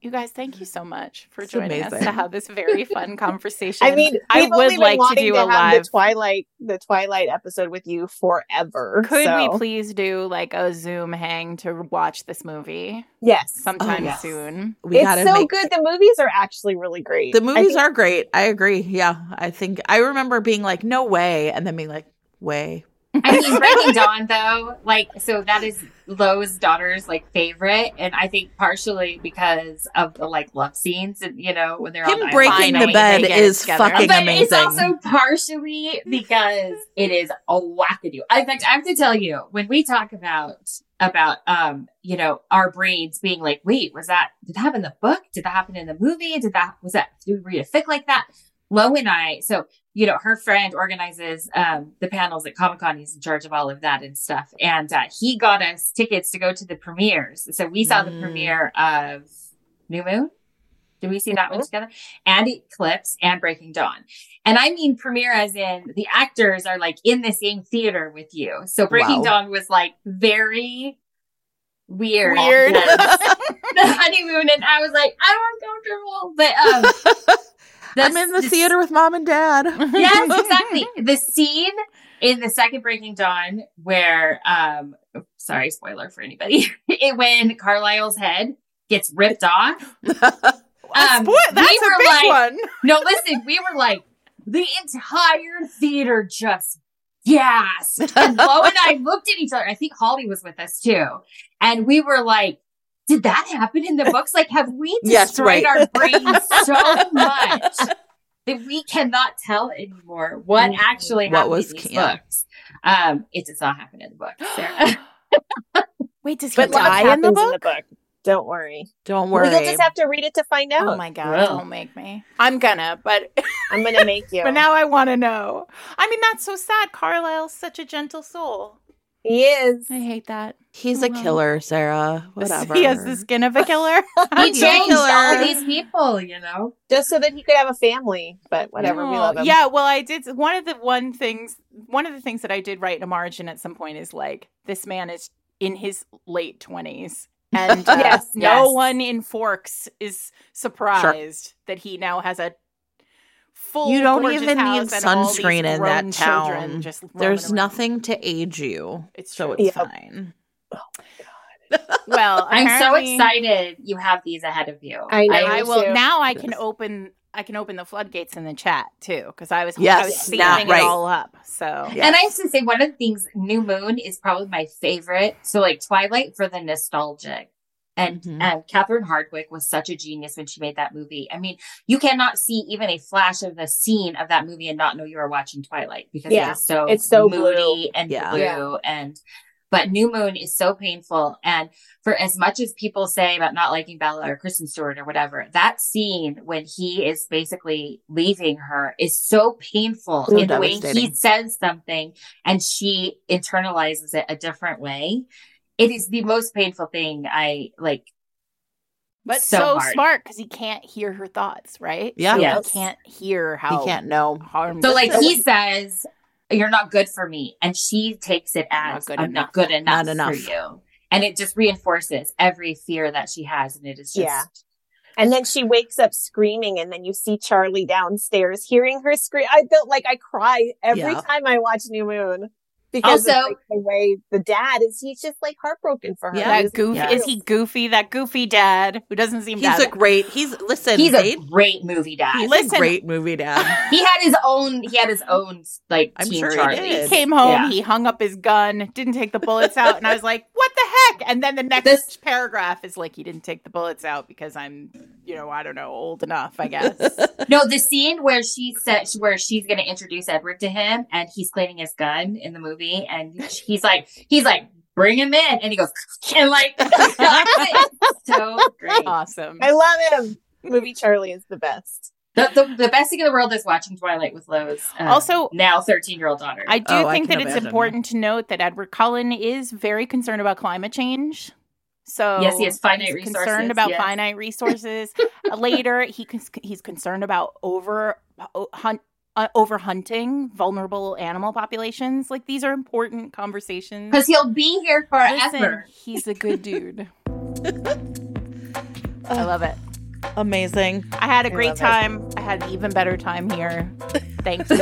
you guys, thank you mm-hmm. so much for It's joining us to have this very fun (laughs) conversation. I mean, I we've would been like to do to a have live. the Twilight, the Twilight episode with you forever. Could so- we please do like a Zoom hang to watch this movie Yes. Oh, sometime yes. soon? we it's so make good. The movies are actually really great. the movies think- are great. I agree. Yeah, I think I remember being like, "No way," and then being like, "Way." I mean, (laughs) Breaking Dawn, though, like, so that is Lo's daughter's like favorite, and I think partially because of the like love scenes, and you know, when they're on Him the breaking the bed is get it is together. fucking but amazing. it's also partially because it is a wackadoo. In fact, I have to tell you, when we talk about about um, you know, our brains being like, wait, was that did that happen in the book? Did that happen in the movie? Did that was that did we read a fic like that? Lo and I, so you know, her friend organizes um the panels at Comic Con. He's in charge of all of that and stuff. And uh, he got us tickets to go to the premieres. So we saw the Mm. premiere of New Moon. Did we see that one Mhm. together? And Eclipse and Breaking Dawn. And I mean premiere as in the actors are like in the same theater with you. So Breaking Wow. Dawn was like very weird. Weird. (laughs) the honeymoon and I was like, I'm uncomfortable. But um the- (laughs) I'm in the theater with mom and dad. (laughs) Yes, exactly. the scene in the second Breaking Dawn where um sorry, spoiler for anybody. (laughs) it, when Carlisle's head gets ripped off. (laughs) Um, Boy, we that's a big like, one. no, listen, we were like, the entire theater just gasped. And Lo and I looked at each other. I think Holly was with us too. And we were like, did that happen in the (laughs) books? Like, have we Yes, destroyed right. our brains (laughs) so much that we cannot tell anymore what actually What happened was- in these yeah. books? Um, it does not happen in the book. (gasps) Sarah. (laughs) Wait, does he But die in happens the book? book. Don't worry. Don't Well, worry. You'll just have to read it to find out. Oh my god! Well. Don't make me. I'm gonna, but I'm gonna make you. but now I want to know. I mean, that's so sad. Carlisle's such a gentle soul. He is. I hate that. He's a Well. killer, Sarah. Whatever. He has the skin of a killer. (laughs) He He's a changed killer. all these people, you know. Just so that he could have a family. But whatever, we love him. Yeah, well, I did one of the one things. One of the things that I did write in a margin at some point is like this man is in his late twenties, and (laughs) uh, Yes, no yes. one in Forks is surprised that he now has a full. You don't even need house and all these sunscreen in that town. Just roaming There's around. nothing to age you. It's so true. it's Yep. fine. Oh (laughs) well, I'm so excited you have these ahead of you. I know. I will too. now. I can open. I can open the floodgates in the chat too because I was I Yes, was now- saving right. it all up. So Yeah. And I have to say, one of the things, New Moon is probably my favorite. So, like Twilight for the nostalgic. And Mhm. um, Catherine Hardwicke was such a genius when she made that movie. I mean, you cannot see even a flash of the scene of that movie and not know you are watching Twilight because Yeah, it is so it's so moody blue. and Yeah. blue. Yeah. And but New Moon is so painful. And for as much as people say about not liking Bella or Kristen Stewart or whatever, that scene when he is basically leaving her is so painful So in the way he says something and she internalizes it a different way. It is the most painful thing I like. But So so, smart because he can't hear her thoughts, right? Yeah. So Yes. he can't hear how He can't know. harm. So like he says, "You're not good for me," and she takes it Not as good "I'm enough. not good enough, Not enough. for you," and it just reinforces every fear that she has, and it is just Yeah. And then she wakes up screaming, and then you see Charlie downstairs hearing her scream. I felt like I cry every Yeah. time I watch New Moon because Also- like, the way the dad is. He's just like heartbroken for her. Yeah. that goofy Yeah. is he goofy? That goofy dad who doesn't seem He's to a great. He's listen. He's they- a great movie dad. he's Listen. a great movie dad. (laughs) he had his own. He had his own like I'm Teen sure he Charlie. He did. came home, Yeah. he hung up his gun, didn't take the bullets out, and I was like, "What the heck?" And then the next This- paragraph is like, "He didn't take the bullets out because I'm, you know, I don't know, old enough, I (laughs) guess." No, the scene where she said where she's going to introduce Edward to him, and he's cleaning his gun in the movie, and he's like, he's like, bring him in, and he goes, and like, (laughs) so great. awesome. I love him. Movie Charlie is the best. The, the, the best thing in the world is watching Twilight with Lo's. uh, Also- now thirteen year old daughter. I do Oh, think can that it's important to note that Edward Cullen is very concerned about climate change. So Yes, he has finite he's resources, Concerned about yes. finite resources. (laughs) Later, he he's concerned about over hunt. Uh, over hunting vulnerable animal populations like these are important conversations because he'll be here Listen, forever. he's a good dude (laughs) i love it Amazing. i had a great love it. time i had an even better time here (laughs) thank you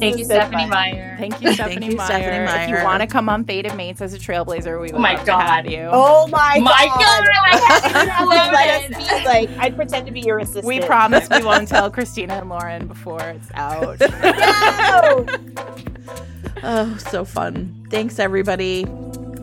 Thank you, Stephenie fun. Meyer. Thank you, Stephenie, you, Meyer. Stephenie If you want to come on Fated Mates as a trailblazer, we oh would Oh my love God. to have you. Oh my, My god! God, I You had have to (laughs) let to be like I'd pretend to be your assistant. we promise we won't tell Christina and Lauren before it's out. No! (laughs) Oh, so fun. Thanks, everybody.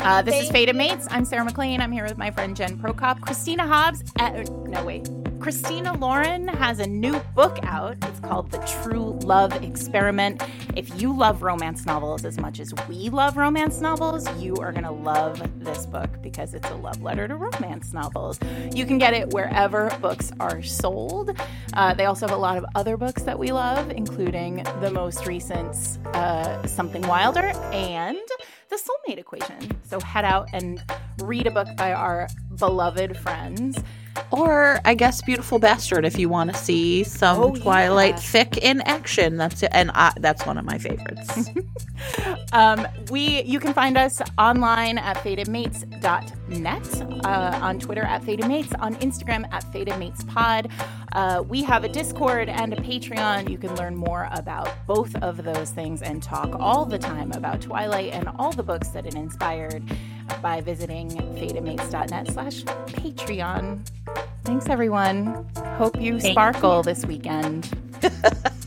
Uh, this is Thank Fated Mates. I'm Sarah MacLean. I'm here with my friend Jen Prokop. Christina Hobbs. Uh, no, wait. Christina Lauren has a new book out. It's called The True Love Experiment. If you love romance novels as much as we love romance novels, you are going to love this book because it's a love letter to romance novels. You can get it wherever books are sold. Uh, they also have a lot of other books that we love, including the most recent uh, Something Wilder and The Soulmate Equation. So head out and read a book by our beloved friends. Or I guess Beautiful Bastard if you want to see some Oh, Twilight yeah. fic in action. That's it. And I, that's one of my favorites. (laughs) Um, we you can find us online at fatedmates.net, uh, on Twitter at fatedmates, on Instagram at fatedmatespod. Uh, we have a Discord and a Patreon. You can learn more about both of those things and talk all the time about Twilight and all the books that it inspired by visiting fatedmates.net slash Patreon. Thanks everyone. Hope you Thank sparkle this weekend. (laughs)